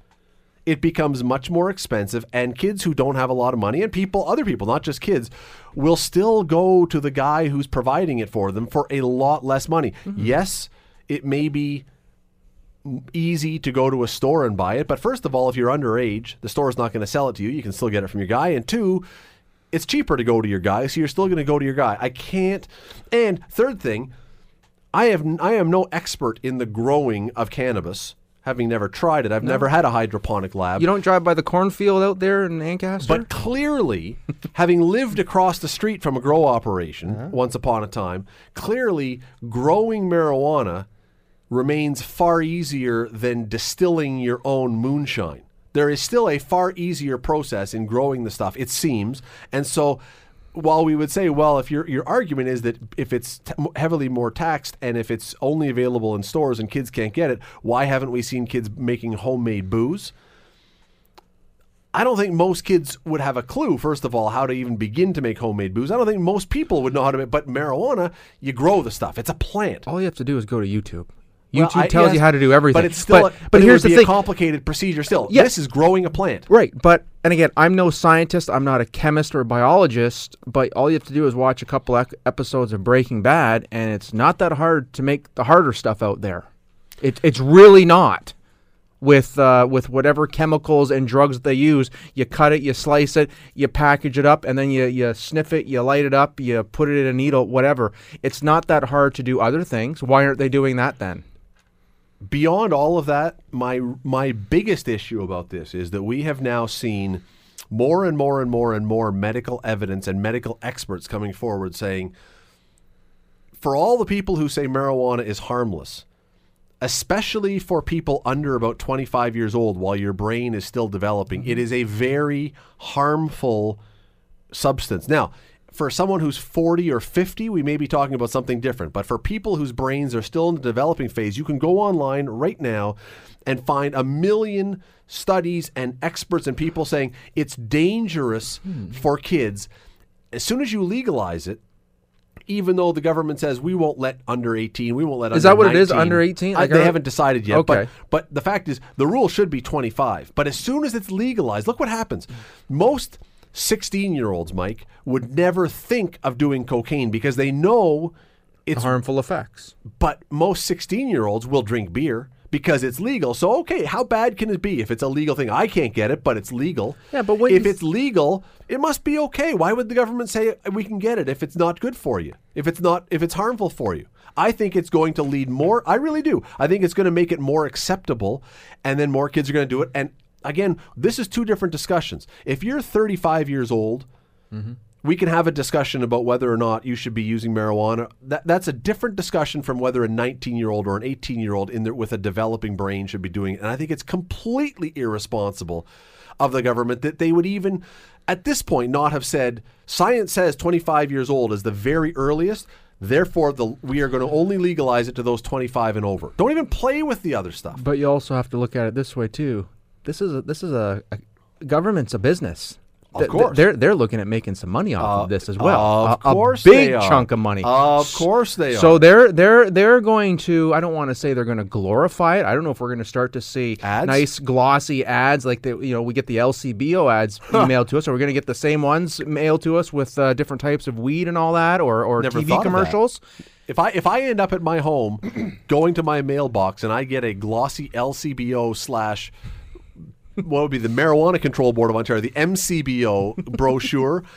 it becomes much more expensive and kids who don't have a lot of money and people other people not just kids will still go to the guy who's providing it for them for a lot less money yes it may be easy to go to a store and buy it but first of all if you're underage the store is not going to sell it to you you can still get it from your guy and two it's cheaper to go to your guy so you're still going to go to your guy i can't and third thing I have I am no expert in the growing of cannabis, having never tried it. I've never had a hydroponic lab. You don't drive by the cornfield out there in Ancaster? but clearly, having lived across the street from a grow operation Uh-huh. once upon a time, clearly growing marijuana remains far easier than distilling your own moonshine. There is still a far easier process in growing the stuff, it seems. And so while we would say, well, if your your argument is that if it's t- heavily more taxed and if it's only available in stores and kids can't get it, why haven't we seen kids making homemade booze? I don't think most kids would have a clue, first of all, how to even begin to make homemade booze. I don't think most people would know how to make, but marijuana, you grow the stuff. It's a plant. all you have to do is go to YouTube. Well, YouTube I- tells yes, you how to do everything. But it's still, but, a, but it here's the thing. complicated procedure still. Yeah. This is growing a plant. Right, but and again, I'm no scientist. I'm not a chemist or a biologist. But all you have to do is watch a couple episodes of Breaking Bad, and it's not that hard to make the harder stuff out there. It, it's really not. With uh, with whatever chemicals and drugs they use, you cut it, you slice it, you package it up, and then you you sniff it, you light it up, you put it in a needle, whatever. It's not that hard to do other things. Why aren't they doing that then? Beyond all of that, my my biggest issue about this is that we have now seen more and more and more and more medical evidence and medical experts coming forward saying for all the people who say marijuana is harmless, especially for people under about 25 years old while your brain is still developing, mm-hmm. it is a very harmful substance. Now, for someone who's 40 or 50, we may be talking about something different. But for people whose brains are still in the developing phase, you can go online right now and find a million studies and experts and people saying it's dangerous hmm. for kids. As soon as you legalize it, even though the government says we won't let under 18, we won't let Is that what it is, under 18? Like, they haven't decided yet. But, Okay. but the fact is, the rule should be 25. But as soon as it's legalized, look what happens. Most 16 year olds, Mike, would never think of doing cocaine because they know it's Harmful effects. but most 16 year olds will drink beer because it's legal. So, okay, how bad can it be if it's a legal thing? I can't get it, but it's legal. Yeah, but if it's legal, it must be okay. Why would the government say uh, we can get it if it's not good for you? If it's not, if it's harmful for you? I think it's going to lead more. I really do. I think it's going to make it more acceptable, and then more kids are going to do it. And again, this is two different discussions. If you're 35 years old we can have a discussion about whether or not you should be using marijuana. That, that's a different discussion from whether a 19 year old or an 18 year old in there with a developing brain should be doing it. And I think it's completely irresponsible of the government that they would even, at this point, not have said science says 25 years old is the very earliest. Therefore, the, we are going to only legalize it to those 25 and over. Don't even play with the other stuff. But you also have to look at it this way too. This is a, this is a, a government's a business. Of course. they're they're looking at making some money off of this as well. of a, a course big they are. chunk of money. Of course they are. So they're they're they're going to. I don't want to say they're going to glorify it. I don't know if we're going to start to see Ads? nice glossy ads like they you know we get the LCBO ads emailed to us. Or we're going to get the same ones mailed to us with uh, different types of weed and all that, or or Never TV thought of that. commercials. If I if I end up at my home, going to my mailbox, and I get a glossy LCBO slash what would be the Marijuana Control Board of Ontario, the MCBO brochure,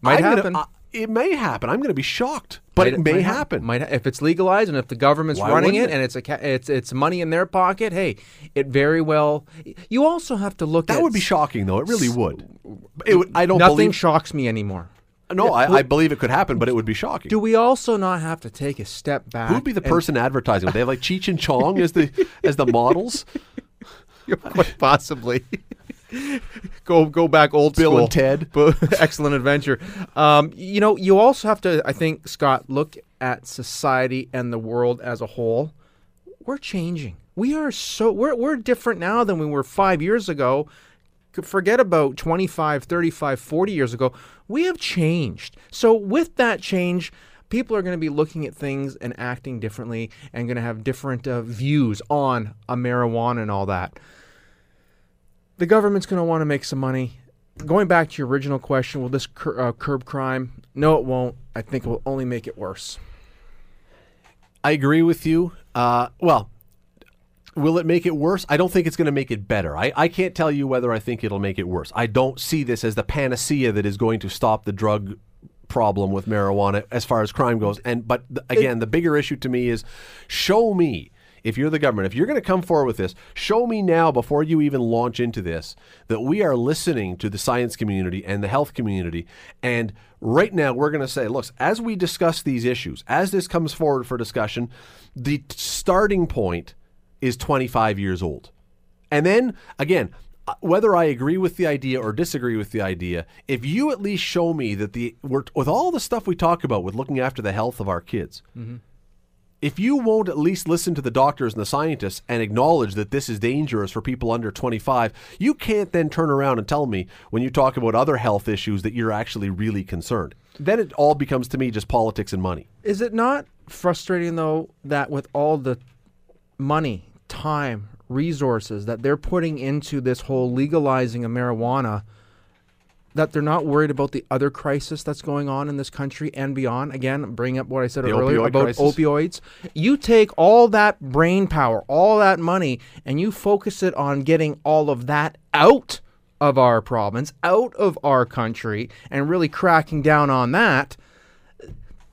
Might I'm gonna- happen. I- it may happen. I'm going to be shocked. But Might- it may might happen. Might if it's legalized and if the government's Why running it, it? and it's a it's it's money in their pocket. Hey, it very well. You also have to look. At That at would be shocking, though. It really would. It would I don't Nothing believe. shocks me anymore. no, I, I believe it could happen, but it would be shocking. Do we also not have to take a step back? Who would be the person advertising? Would they have like Cheech and Chong as the as the models? Quite possibly. go go back old Bill school. and Ted. Excellent adventure. Um, you know, you also have to, I think, Scott, look at society and the world as a whole. We're changing. We are so we're we're different now than we were five years ago. Forget about 25, 35, 40 years ago. We have changed. So with that change, people are going to be looking at things and acting differently and going to have different uh, views on a marijuana and all that the government's going to want to make some money. Going back to your original question, will this cur- uh, curb crime? No, it won't. I think it will only make it worse. I agree with you. Uh, well, will it make it worse? I don't think it's going to make it better. I, I can't tell you whether I think it'll make it worse. I don't see this as the panacea that is going to stop the drug problem with marijuana as far as crime goes. And but th- again, the bigger issue to me is show me if you're the government, if you're going to come forward with this, show me now before you even launch into this that we are listening to the science community and the health community. And right now, we're going to say, look, as we discuss these issues, as this comes forward for discussion, the starting point is 25 years old. And then again, uh, whether I agree with the idea or disagree with the idea, if you at least show me that the with all the stuff we talk about with looking after the health of our kids, if you won't at least listen to the doctors and the scientists and acknowledge that this is dangerous for people under 25, you can't then turn around and tell me when you talk about other health issues that you're actually really concerned. Then it all becomes to me just politics and money. Is it not frustrating, though, that with all the money, time, resources that they're putting into this whole legalizing of marijuana, that they're not worried about the other crisis that's going on in this country and beyond? Again, bring up what I said The earlier opioid about crisis? opioids. You take all that brain power, all that money, and you focus it on getting all of that out of our province, out of our country, and really cracking down on that.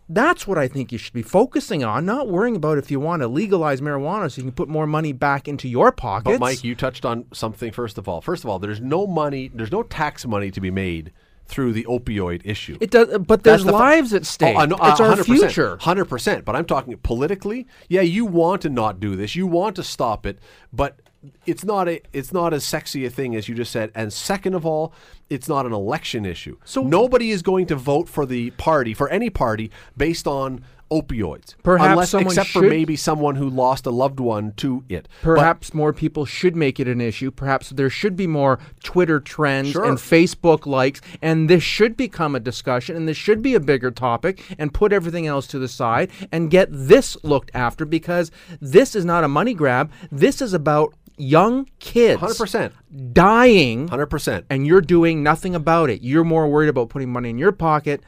That's what I think you should be focusing on, not worrying about if you want to legalize marijuana so you can put more money back into your pockets. But Mike, you touched on something first of all. First of all, there's no money, there's no tax money to be made through the opioid issue. it does, but there's the fu- lives at stake. Oh, I know, it's our 100%, future. Hundred percent. But I'm talking politically. Yeah, you want to not do this. You want to stop it, but it's not a. It's not as sexy a thing as you just said. And second of all, it's not an election issue. So- nobody is going to vote for the party for any party based on opioids, Perhaps unless except for maybe someone who lost a loved one to it. But- Perhaps more people should make it an issue. Perhaps there should be more Twitter trends Sure. and Facebook likes, and this should become a discussion, and this should be a bigger topic, and put everything else to the side and get this looked after because this is not a money grab. This is about young kids 100%. dying, Hundred percent. and you're doing nothing about it. You're more worried about putting money in your pocket.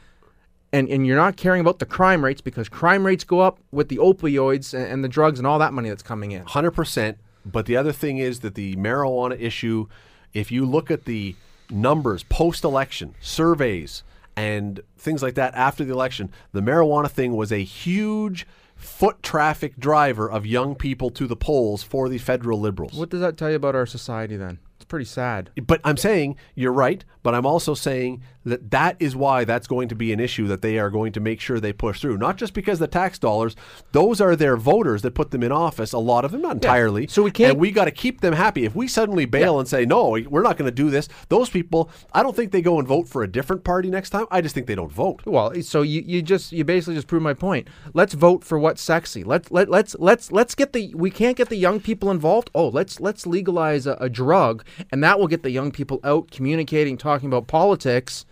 And, and you're not caring about the crime rates because crime rates go up with the opioids and, and the drugs and all that money that's coming in. Hundred percent. But the other thing is that the marijuana issue, if you look at the numbers post-election surveys and things like that after the election, the marijuana thing was a huge foot traffic driver of young people to the polls for the federal liberals. What does that tell you about our society then? It's pretty sad. But I'm saying you're right, but I'm also saying that that is why that's going to be an issue that they are going to make sure they push through. Not just because the tax dollars; those are their voters that put them in office. A lot of them, not entirely. So we can't- And we got to keep them happy. If we suddenly bail and say no, we're not going to do this, those people, I don't think they go and vote for a different party next time. I just think they don't vote. Well, so you, you just you basically just proved my point. Let's vote for what's sexy. Let's let let's let's let's get the we can't get the young people involved. Oh, let's let's legalize a, a drug, and that will get the young people out communicating, talking about politics.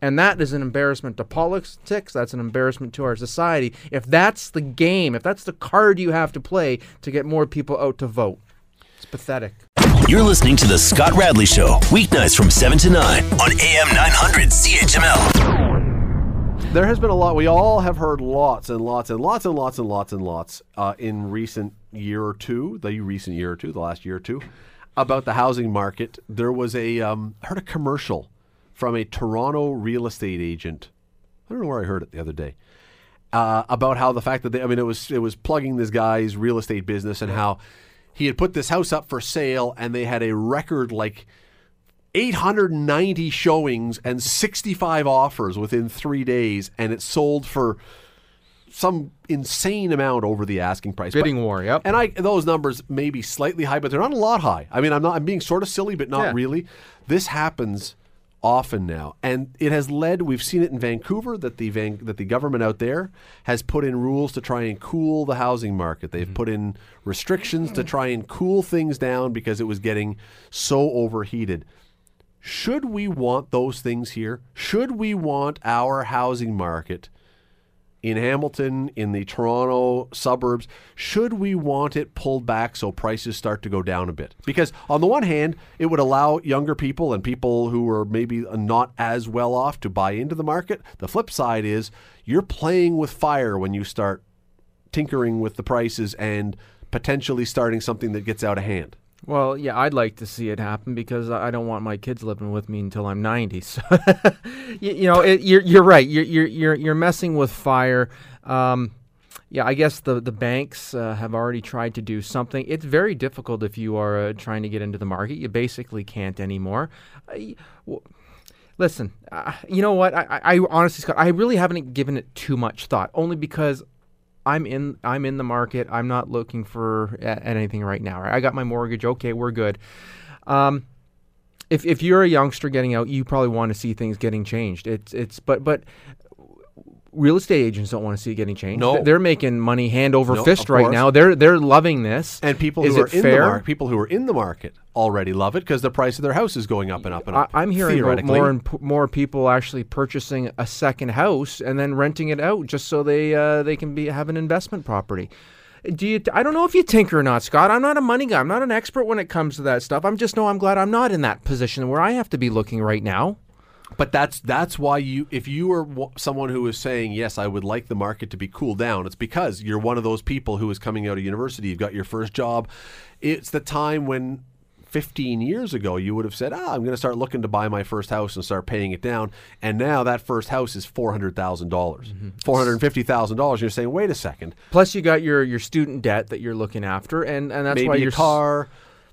And that is an embarrassment to politics. That's an embarrassment to our society. If that's the game, if that's the card you have to play to get more people out to vote, it's pathetic. You're listening to The Scott Radley Show, weeknights from 7 to 9 on AM 900 CHML. There has been a lot. We all have heard lots and lots and lots and lots and lots and lots uh, in recent year or two, the recent year or two, the last year or two, about the housing market. There was a um, I heard a commercial from a Toronto real estate agent. I don't know where I heard it the other day, uh, about how the fact that they, I mean, it was it was plugging this guy's real estate business and how he had put this house up for sale and they had a record like 890 showings and 65 offers within three days, and it sold for some insane amount over the asking price. But- Bidding war, yep. And I those numbers may be slightly high, but they're not a lot high. I mean, I'm not. I'm being sort of silly, but not Yeah. really. This happens often now, and it has led. We've seen it in Vancouver that the Van, that the government out there has put in rules to try and cool the housing market. Mm-hmm. They've put in restrictions to try and cool things down because it was getting so overheated. Should we want those things here? Should we want our housing market in Hamilton, in the Toronto suburbs, should we want it pulled back so prices start to go down a bit? Because on the one hand, it would allow younger people and people who are maybe not as well off to buy into the market. The flip side is you're playing with fire when you start tinkering with the prices and potentially starting something that gets out of hand. Well, yeah, I'd like to see it happen because I don't want my kids living with me until I'm 90. So, you, you know, it, you're you're right. You're you're you're you're messing with fire. Um, yeah, I guess the the banks uh, have already tried to do something. It's very difficult if you are uh, trying to get into the market. You basically can't anymore. I, w- listen, uh, you know what? I, I, I honestly, Scott, I really haven't given it too much thought. Only because I'm in I'm in the market. I'm not looking for anything right now. Right? I got my mortgage. Okay, we're good. Um, if if you're a youngster getting out, you probably want to see things getting changed. It's it's but but real estate agents don't want to see it getting changed. No. They're making money hand over No, fist right course. now. They're they're loving this. And people Is who are in fair? the market, people who are in the market already love it because the price of their house is going up and up and up. I'm hearing about more and p- more people actually purchasing a second house and then renting it out just so they uh, they can be have an investment property. Do you? I don't know if you tinker or not, Scott. I'm not a money guy. I'm not an expert when it comes to that stuff. I'm just know I'm glad I'm not in that position where I have to be looking right now. But that's that's why you if you are w- someone who is saying yes, I would like the market to be cooled down. It's because you're one of those people who is coming out of university. You've got your first job. It's the time when 15 years ago you would have said, "Ah, I'm going to start looking to buy my first house and start paying it down." And now that first house is four hundred thousand dollars, four hundred fifty thousand dollars. You're saying, "Wait a second, Plus, you got your your student debt that you're looking after, and and that's maybe why your car."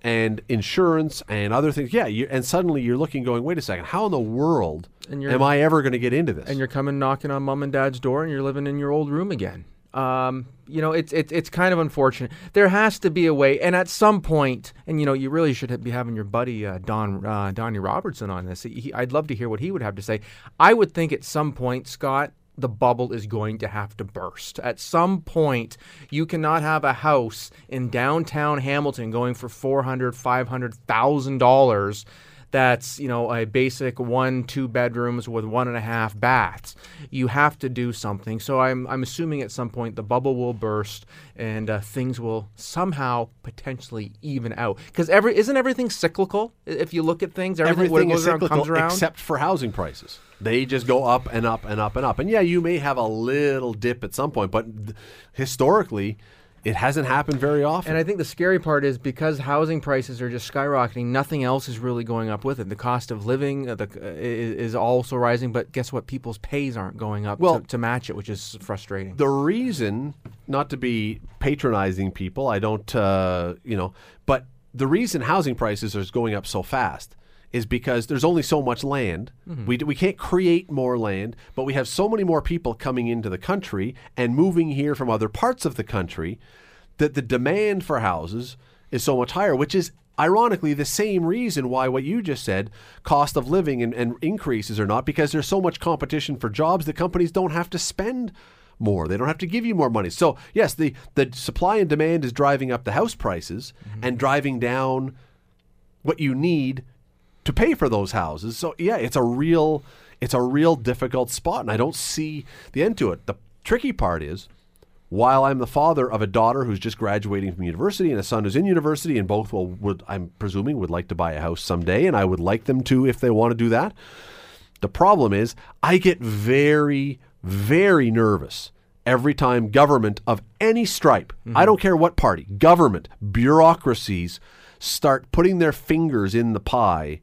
And insurance and other things, yeah. You, and suddenly you're looking, going, "Wait a second, how in the world am I ever going to get into this?" and you're coming knocking on mom and dad's door and you're living in your old room again. Um, you know, it's it's it's kind of unfortunate. There has to be a way, and at some point, and you know, you really should be having your buddy uh, Don uh, Donnie Robertson on this. He, I'd love to hear what he would have to say. I would think at some point, Scott, the bubble is going to have to burst. At some point, you cannot have a house in downtown Hamilton going for four hundred, five hundred thousand dollars that's you know a basic one two bedrooms with one and a half baths. You have to do something. So i'm, I'm assuming at some point the bubble will burst and uh, things will somehow potentially even out. Because every isn't everything cyclical? If you look at things everything, everything is around cyclical comes around. except for housing prices. They just go up and up and up and up. And yeah, you may have a little dip at some point, but historically, it hasn't happened very often. And I think the scary part is because housing prices are just skyrocketing, nothing else is really going up with it. The cost of living uh, the, uh, is, is also rising, but guess what? People's pays aren't going up Well- to, to match it, which is frustrating. the reason, not to be patronizing people, I don't, uh, you know, but the reason housing prices are going up so fast is because there's only so much land. Mm-hmm. We, d- we can't create more land, but we have so many more people coming into the country and moving here from other parts of the country that the demand for houses is so much higher, which is ironically the same reason why what you just said, cost of living and, and increases or not, because there's so much competition for jobs that companies don't have to spend more. They don't have to give you more money. So yes, the, the supply and demand is driving up the house prices mm-hmm. and driving down what you need to pay for those houses. So yeah, it's a real it's a real difficult spot and I don't see the end to it. The tricky part is while I'm the father of a daughter who's just graduating from university and a son who's in university and both will would I'm presuming would like to buy a house someday and I would like them to if they want to do that. The problem is I get very very nervous every time government of any stripe, I mm-hmm. don't care what party, government, bureaucracies start putting their fingers in the pie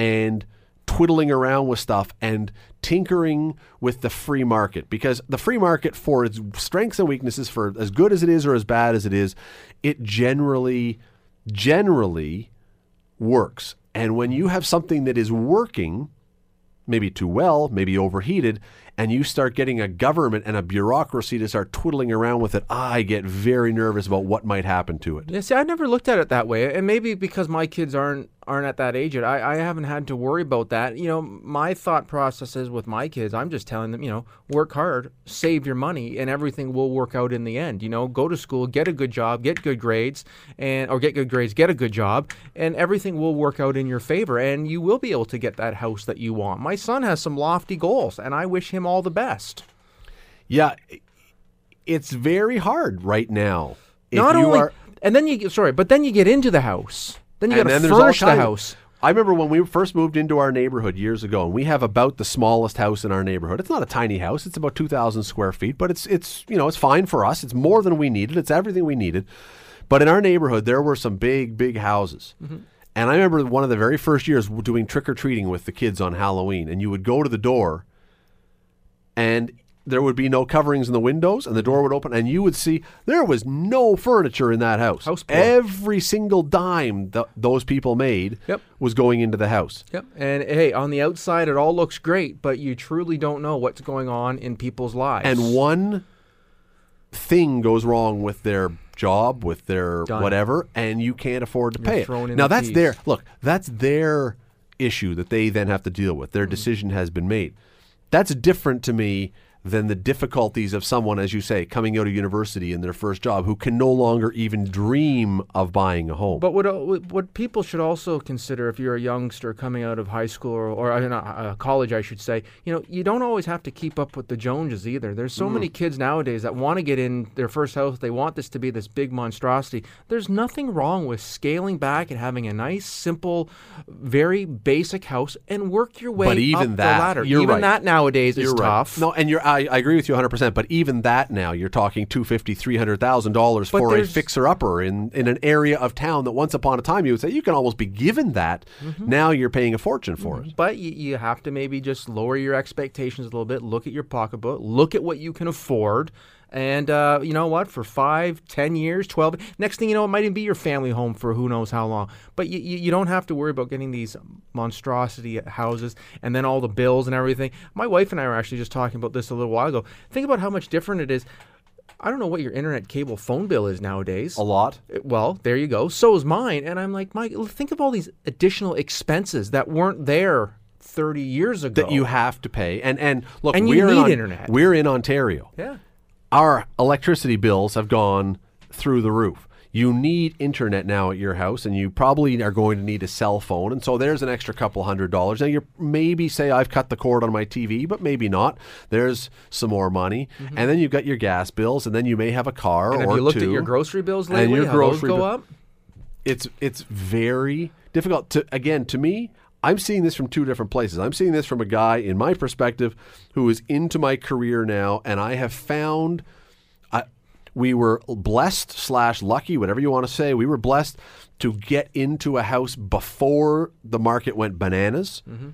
and twiddling around with stuff and tinkering with the free market because the free market for its strengths and weaknesses for as good as it is or as bad as it is it generally generally works and when you have something that is working maybe too well, maybe overheated, and you start getting a government and a bureaucracy to start twiddling around with it, I get very nervous about what might happen to it. Yeah, see, I never looked at it that way, and maybe because my kids aren't aren't at that age yet, I, I haven't had to worry about that. You know, my thought process is with my kids, I'm just telling them, you know, work hard, save your money, and everything will work out in the end. You know, go to school, get a good job, get good grades, and or get good grades, get a good job, and everything will work out in your favor, and you will be able to get that house that you want. My son has some lofty goals, and I wish him all the best. Yeah, it's very hard right now. If Not you only, are, and then you sorry, but then you get into the house. Then you and got then to furnish the house. I remember when we first moved into our neighborhood years ago, and we have about the smallest house in our neighborhood. It's not a tiny house; it's about two thousand square feet, but it's it's you know it's fine for us. It's more than we needed. It's everything we needed. But in our neighborhood, there were some big, big houses. Mm-hmm. And I remember one of the very first years doing trick or treating with the kids on Halloween, and you would go to the door, and there would be no coverings in the windows, and the door would open, and you would see there was no furniture in that house. House poor. Every single dime th- those people made Yep. was going into the house. Yep. And hey, on the outside, it all looks great, but you truly don't know what's going on in people's lives. And one thing goes wrong with their job, with their Done. whatever, and you can't afford to pay it. thrown in Now the that's their look. That's their issue that they then have to deal with. Mm-hmm. Their decision has been made. That's different to me than the difficulties of someone, as you say, coming out of university in their first job who can no longer even dream of buying a home. But what uh, what people should also consider if you're a youngster coming out of high school or, or uh, uh, college, I should say, you know, you don't always have to keep up with the Joneses either. There's so many kids nowadays that want to get in their first house. They want this to be this big monstrosity. There's nothing wrong with scaling back and having a nice, simple, very basic house and work your way But even up that- the ladder. you're even right. that nowadays is You're right. tough. No, and you're I, I agree with you 100. percent But even that now, you're talking two fifty, three hundred thousand dollars But for a fixer upper in in an area of town that once upon a time you would say you can almost be given that. Mm-hmm. Now you're paying a fortune for it. But you, you have to maybe just lower your expectations a little bit. Look at your pocketbook. Look at what you can afford. And uh, you know what? For five, ten years, twelve. Next thing you know, it might even be your family home for who knows how long. But you, you, you don't have to worry about getting these monstrosity houses and then all the bills and everything. My wife and I were actually just talking about this a little while ago. Think about how much different it is. I don't know what your internet cable phone bill is nowadays. A lot. Well, there you go. So is mine. And I'm like, Mike, think of all these additional expenses that weren't there 30 years ago. That you have to pay, and and look, And you we're in need On- internet. We're in Ontario. Yeah. Our electricity bills have gone through the roof. You need internet now at your house, and you probably are going to need a cell phone. And so there's an extra couple hundred dollars. Now you're maybe say I've cut the cord on my TV, but maybe not. There's some more money, and then you've got your gas bills, and then you may have a car Mm-hmm. And or have you looked two. at your grocery bills lately? and your How those grocery go bill- up? it's it's very difficult to again to me i'm seeing this from two different places. I'm seeing this from a guy in my perspective who is into my career now and i have found I, we were blessed slash lucky whatever you want to say we were blessed to get into a house before the market went bananas. Mm-hmm.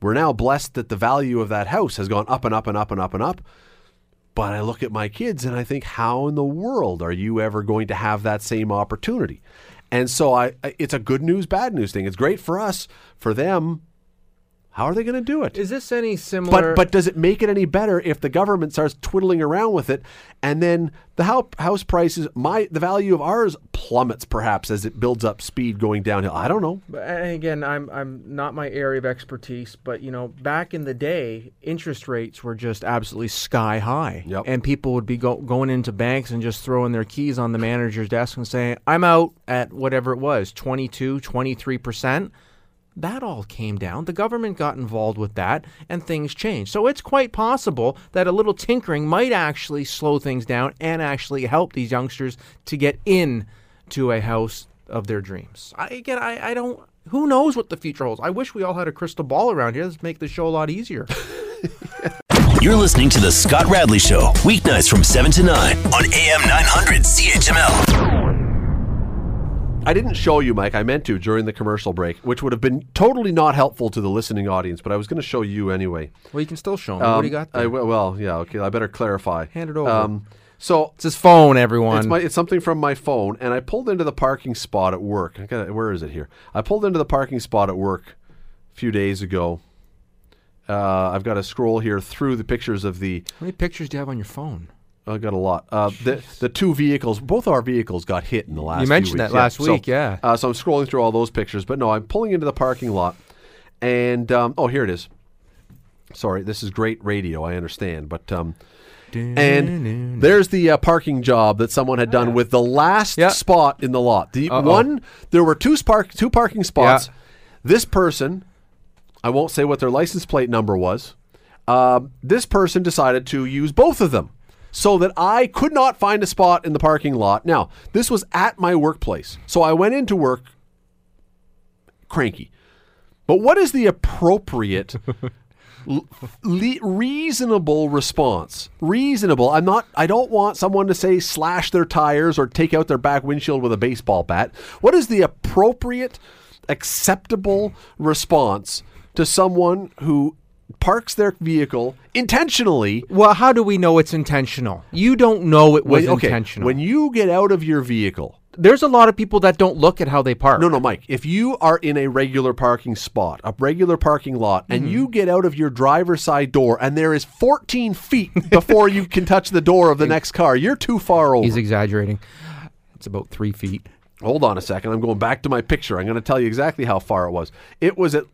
We're now blessed that the value of that house has gone up and up and up and up and up. But I look at my kids and I think, how in the world are you ever going to have that same opportunity? And so I, it's a good news, bad news thing. It's great for us, for them. How are they going to do it? Is this any similar? But but does it make it any better if the government starts twiddling around with it, and then the hou- house prices, my the value of ours plummets perhaps as it builds up speed going downhill. I don't know. And again, I'm I'm not my area of expertise, but you know, back in the day, interest rates were just absolutely sky high, Yep. and people would be go, going into banks and just throwing their keys on the manager's desk and saying, "I'm out at whatever it was, 22, 23 percent." That all came down. The government got involved with that, and things changed. So it's quite possible that a little tinkering might actually slow things down and actually help these youngsters to get in to a house of their dreams. I, again, I, I don't. Who knows what the future holds? I wish we all had a crystal ball around here. Let's make the show a lot easier. You're listening to The Scott Radley Show, weeknights from 7 to 9 on AM 900 CHML. I didn't show you, Mike. I meant to during the commercial break, which would have been totally not helpful to the listening audience, but I was going to show you anyway. Well, you can still show me. what do you got Um, I, there? well, yeah, okay. I better clarify. Hand it over. Um, so it's his phone, everyone. it's, my, it's something from my phone, and I pulled into the parking spot at work. I got where is it here? I pulled into the parking spot at work a few days ago. Uh, I've got to scroll here through the pictures of the. How many pictures do you have on your phone? I got a lot. Uh, the the two vehicles, both our vehicles got hit in the last. Week. You mentioned that last so, week, yeah. Uh, so I'm scrolling through all those pictures, but no, I'm pulling into the parking lot, and um, oh, here it is. Sorry, this is great radio. I understand, but um, and there's the uh, parking job that someone had done with the last Yeah. spot in the lot. The Uh-oh. one there were two spark two parking spots. Yeah. This person, I won't say what their license plate number was. Um, this person decided to use both of them so that I could not find a spot in the parking lot. Now, this was at my workplace. So I went into work cranky. But what is the appropriate le- reasonable response? Reasonable. I'm not I don't want someone to say slash their tires or take out their back windshield with a baseball bat. What is the appropriate acceptable response to someone who parks their vehicle intentionally Well, how do we know it's intentional? You don't know it was when, okay, intentional. when you get out of your vehicle There's a lot of people that don't look at how they park. No, no, Mike. If you are in a regular parking spot, a regular parking lot, and Mm-hmm. you get out of your driver's side door and there is 14 feet before you can touch the door of the next car, you're too far over. He's exaggerating. It's about three feet. Hold on a second. I'm going back to my picture. I'm going to tell you exactly how far it was. It was at,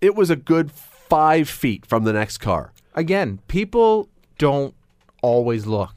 it was a good five feet from the next car. Again, people don't always look.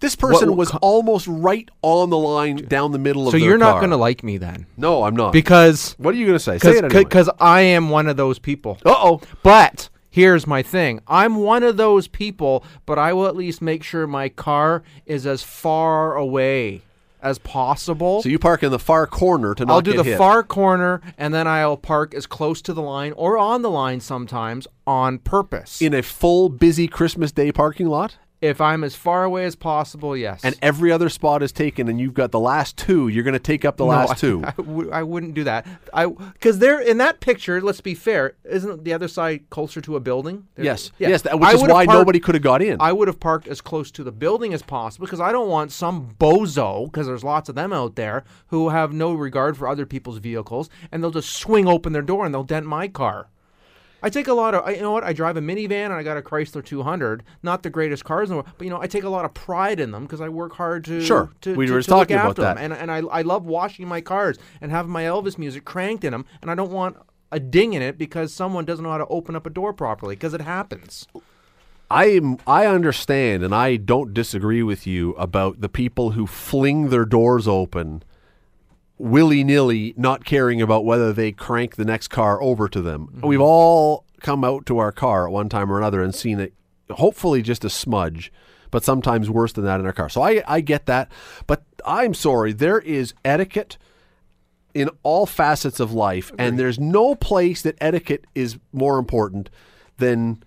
This person What- was almost right on the line down the middle of. So their you're not car. going to like me then, No, I'm not. because what are you going to say? Say it anyway. because I am one of those people. Uh oh. But here's my thing. I'm one of those people, but I will at least make sure my car is as far away as possible. So you park in the far corner to not I'll do the hit. far corner and then I'll park as close to the line or on the line sometimes on purpose. in a full busy Christmas Day parking lot. If I'm as far away as possible, yes. and every other spot is taken, and you've got the last two, you're going to take up the No, last I- two. I, w- I wouldn't do that. I because they're in that picture. Let's be fair. Isn't the other side closer to a building? There- yes, yeah. yes, that, which I is why parked- nobody could have got in. I would have parked as close to the building as possible because I don't want some bozo, because there's lots of them out there who have no regard for other people's vehicles and they'll just swing open their door and they'll dent my car. I take a lot of, I, you know what? I drive a minivan and I got a Chrysler 200. Not the greatest cars in the world, but you know, I take a lot of pride in them because I work hard to. Sure. to, We to- were to look talking about after them. And and I I love washing my cars and having my Elvis music cranked in them, and I don't want a ding in it because someone doesn't know how to open up a door properly because it happens. I am, I understand, and I don't disagree with you about the people who fling their doors open willy nilly, not caring about whether they crank the next car over to them. Mm-hmm. We've all come out to our car at one time or another and seen it, hopefully just a smudge, but sometimes worse than that in our car. So I, I get that, but I'm sorry, there is etiquette in all facets of life, and there's no place that etiquette is more important than,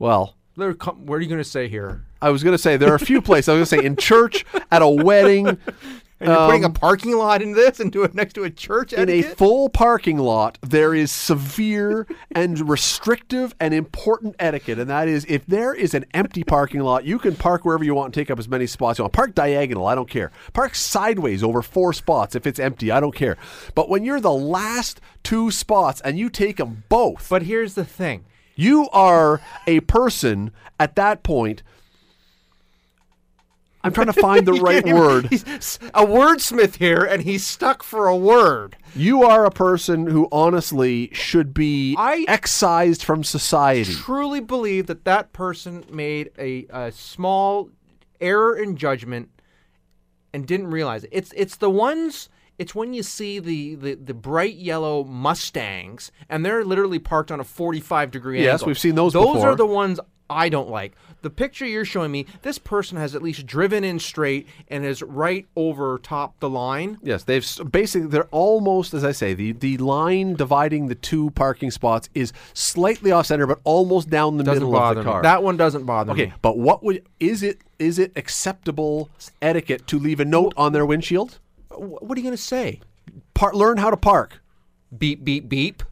well, What are you going to say here? I was going to say there are a few places. I was going to say in church, at a wedding, And you're putting a parking lot in this and do it next to a church Um, in a full parking lot, there is severe and restrictive and important etiquette, and that is if there is an empty parking lot, you can park wherever you want and take up as many spots you want. Park diagonal, I don't care. Park sideways over four spots if it's empty, I don't care. But when you're the last two spots and you take them both, But here's the thing. you are a person at that point. I'm trying to find the right word. He's s- a wordsmith here, and he's stuck for a word. You are a person who honestly should be I- excised from society. Truly believe that that person made a, a small error in judgment and didn't realize it. It's it's the ones. It's when you see the, the, the bright yellow Mustangs and they're literally parked on a 45 degree Yes, angle. we've seen those Those before. are the ones I don't like. The picture you're showing me, this person has at least driven in straight and is right over top the line. Yes, they've basically they're almost as I say the the line dividing the two parking spots is slightly off center, but almost down the Doesn't middle of the car. me. That one doesn't bother okay, me. but what would is it is it acceptable etiquette to leave a note on their windshield? what are you going to say? Par- learn how to park. Beep beep beep.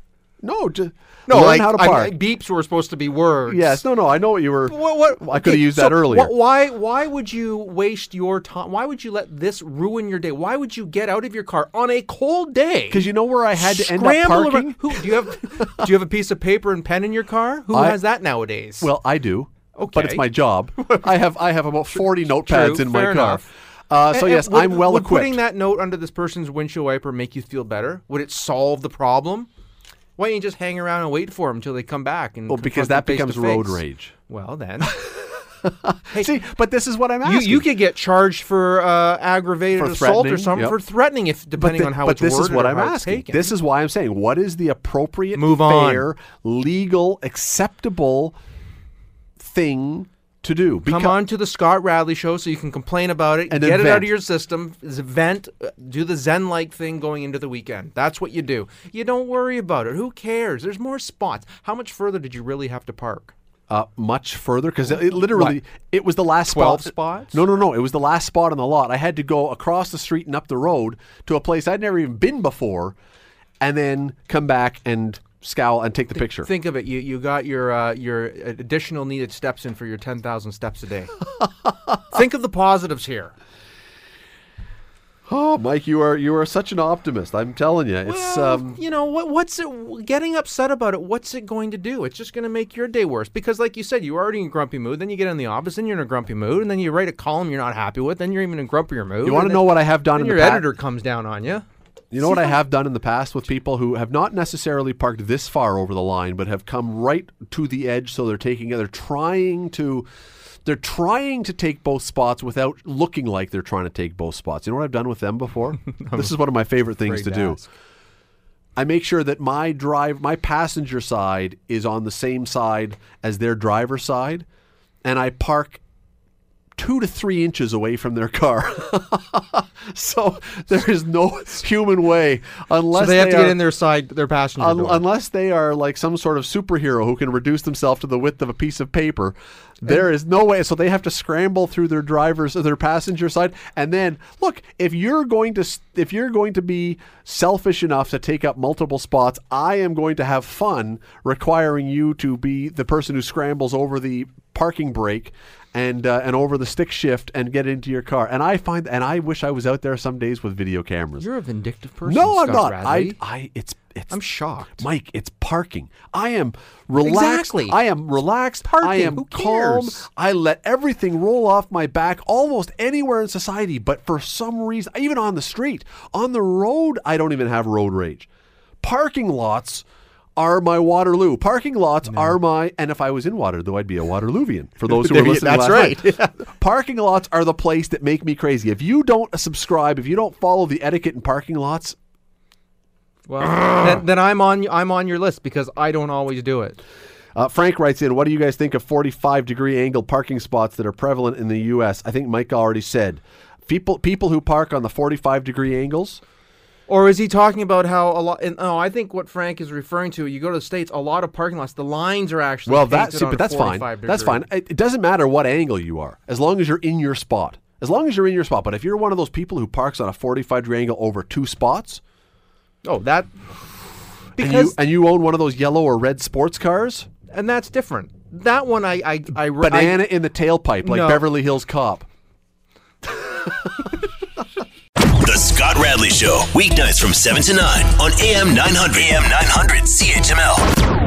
No, just No, learn like how to I- beeps were supposed to be words. yes, no, no. I know what you were. What, what, I could have okay, used so that earlier. wh- why? Why would you waste your time? Why would you let this ruin your day? Why would you get out of your car on a cold day? Because you know where I had to end up parking. around- Who do you have? do you have a piece of paper and pen in your car? Who I- has that nowadays? Well, I do. Okay. But it's my job. I have I have about forty notepads True, in my car. enough. Uh, so And- yes, and would- I'm well would equipped. Putting that note under this person's windshield wiper make you feel better? Would it solve the problem? Why don't you just hang around and wait for them until they come back? And well, because that becomes road rage. Well, then See, but this is what I'm asking. you you could get charged for uh, aggravated For assault or something yep. for threatening, if depending thi- on how but it's this is what I'm asking. This is why I'm saying, what is the appropriate, Move on. fair, legal, acceptable thing to do? Come on to the Scott Radley show so you can complain about it, And get then it out of your system, vent, uh, do the Zen like thing going into the weekend. That's what you do. You don't worry about it. Who cares? There's more spots. How much further did you really have to park? uh, much further because it, it literally it was the last 12 spot. spots? No, no, no. It was the last spot on the lot. I had to go across the street and up the road to a place I'd never even been before, and then come back and scowl and take the picture. Think of it. You you got your uh, your additional needed steps in for your 10,000 steps a day. Think of the positives here. Oh, Mike, you are you are such an optimist. I'm telling you, it's Well, um, you know what? What's it? Getting upset about it. What's it going to do? It's just going to make your day worse. Because, like you said, you're already in a grumpy mood. Then you get in the office, and you're in a grumpy mood, and then you write a column you're not happy with. Then you're even in a grumpier mood. You want to know what I have done your the pa- editor comes down on you. You know what I have done in the past with people who have not necessarily parked this far over the line, but have come right to the edge. So they're taking, they're trying to, they're trying to take both spots without looking like they're trying to take both spots. You know what I've done with them before? this is one of my favorite things to to do. I make sure that my drive, my passenger side is on the same side as their driver side, and I park two to three inches away from their car. so there is no human way unless So they have to are, get in their side, their passenger un- unless they are like some sort of superhero who can reduce themselves to the width of a piece of paper. There is no way. So they have to scramble through their driver's, or their passenger side, and then look. If you're going to, if you're going to be selfish enough to take up multiple spots, I am going to have fun requiring you to be the person who scrambles over the parking brake and uh, and over the stick shift and get into your car. And I find, and I wish I was out there some days with video cameras. You're a vindictive person. no, I'm not. Radley. I, I, it's, it's. I'm shocked. Mike, it's parking. I am relaxed. Exactly. I am relaxed. Parking. I am Who calm. I let everything roll off my back almost anywhere in society. But for some reason, even on the street, on the road, I don't even have road rage. Parking lots are my Waterloo. Parking lots are my, and if I was in Waterloo, I'd be a Waterloovian. For those who are listening, that's last right. night. Parking lots are the place that make me crazy. If you don't subscribe, if you don't follow the etiquette in parking lots, Well, then, then I'm on. I'm on your list because I don't always do it. Uh, Frank writes in, what do you guys think of 45 degree angle parking spots that are prevalent in the U.S.? I think Mike already said. People, people who park on the 45 degree angles, Or is he talking about how a lot? And, no, I think what Frank is referring to. You go to the states, a lot of parking lots. The lines are actually well, that's but that's fine. 45 That's fine. It, it doesn't matter what angle you are, as long as you're in your spot. As long as you're in your spot. But if you're one of those people who parks on a 45 degree angle over two spots, Oh, that and you, because and you own one of those yellow or red sports cars, and that's different. That one, I, I, I, banana in the tailpipe, like No. Beverly Hills Cop. Scott Radley Show, weeknights from 7 to 9 on AM 900. AM 900 CHML.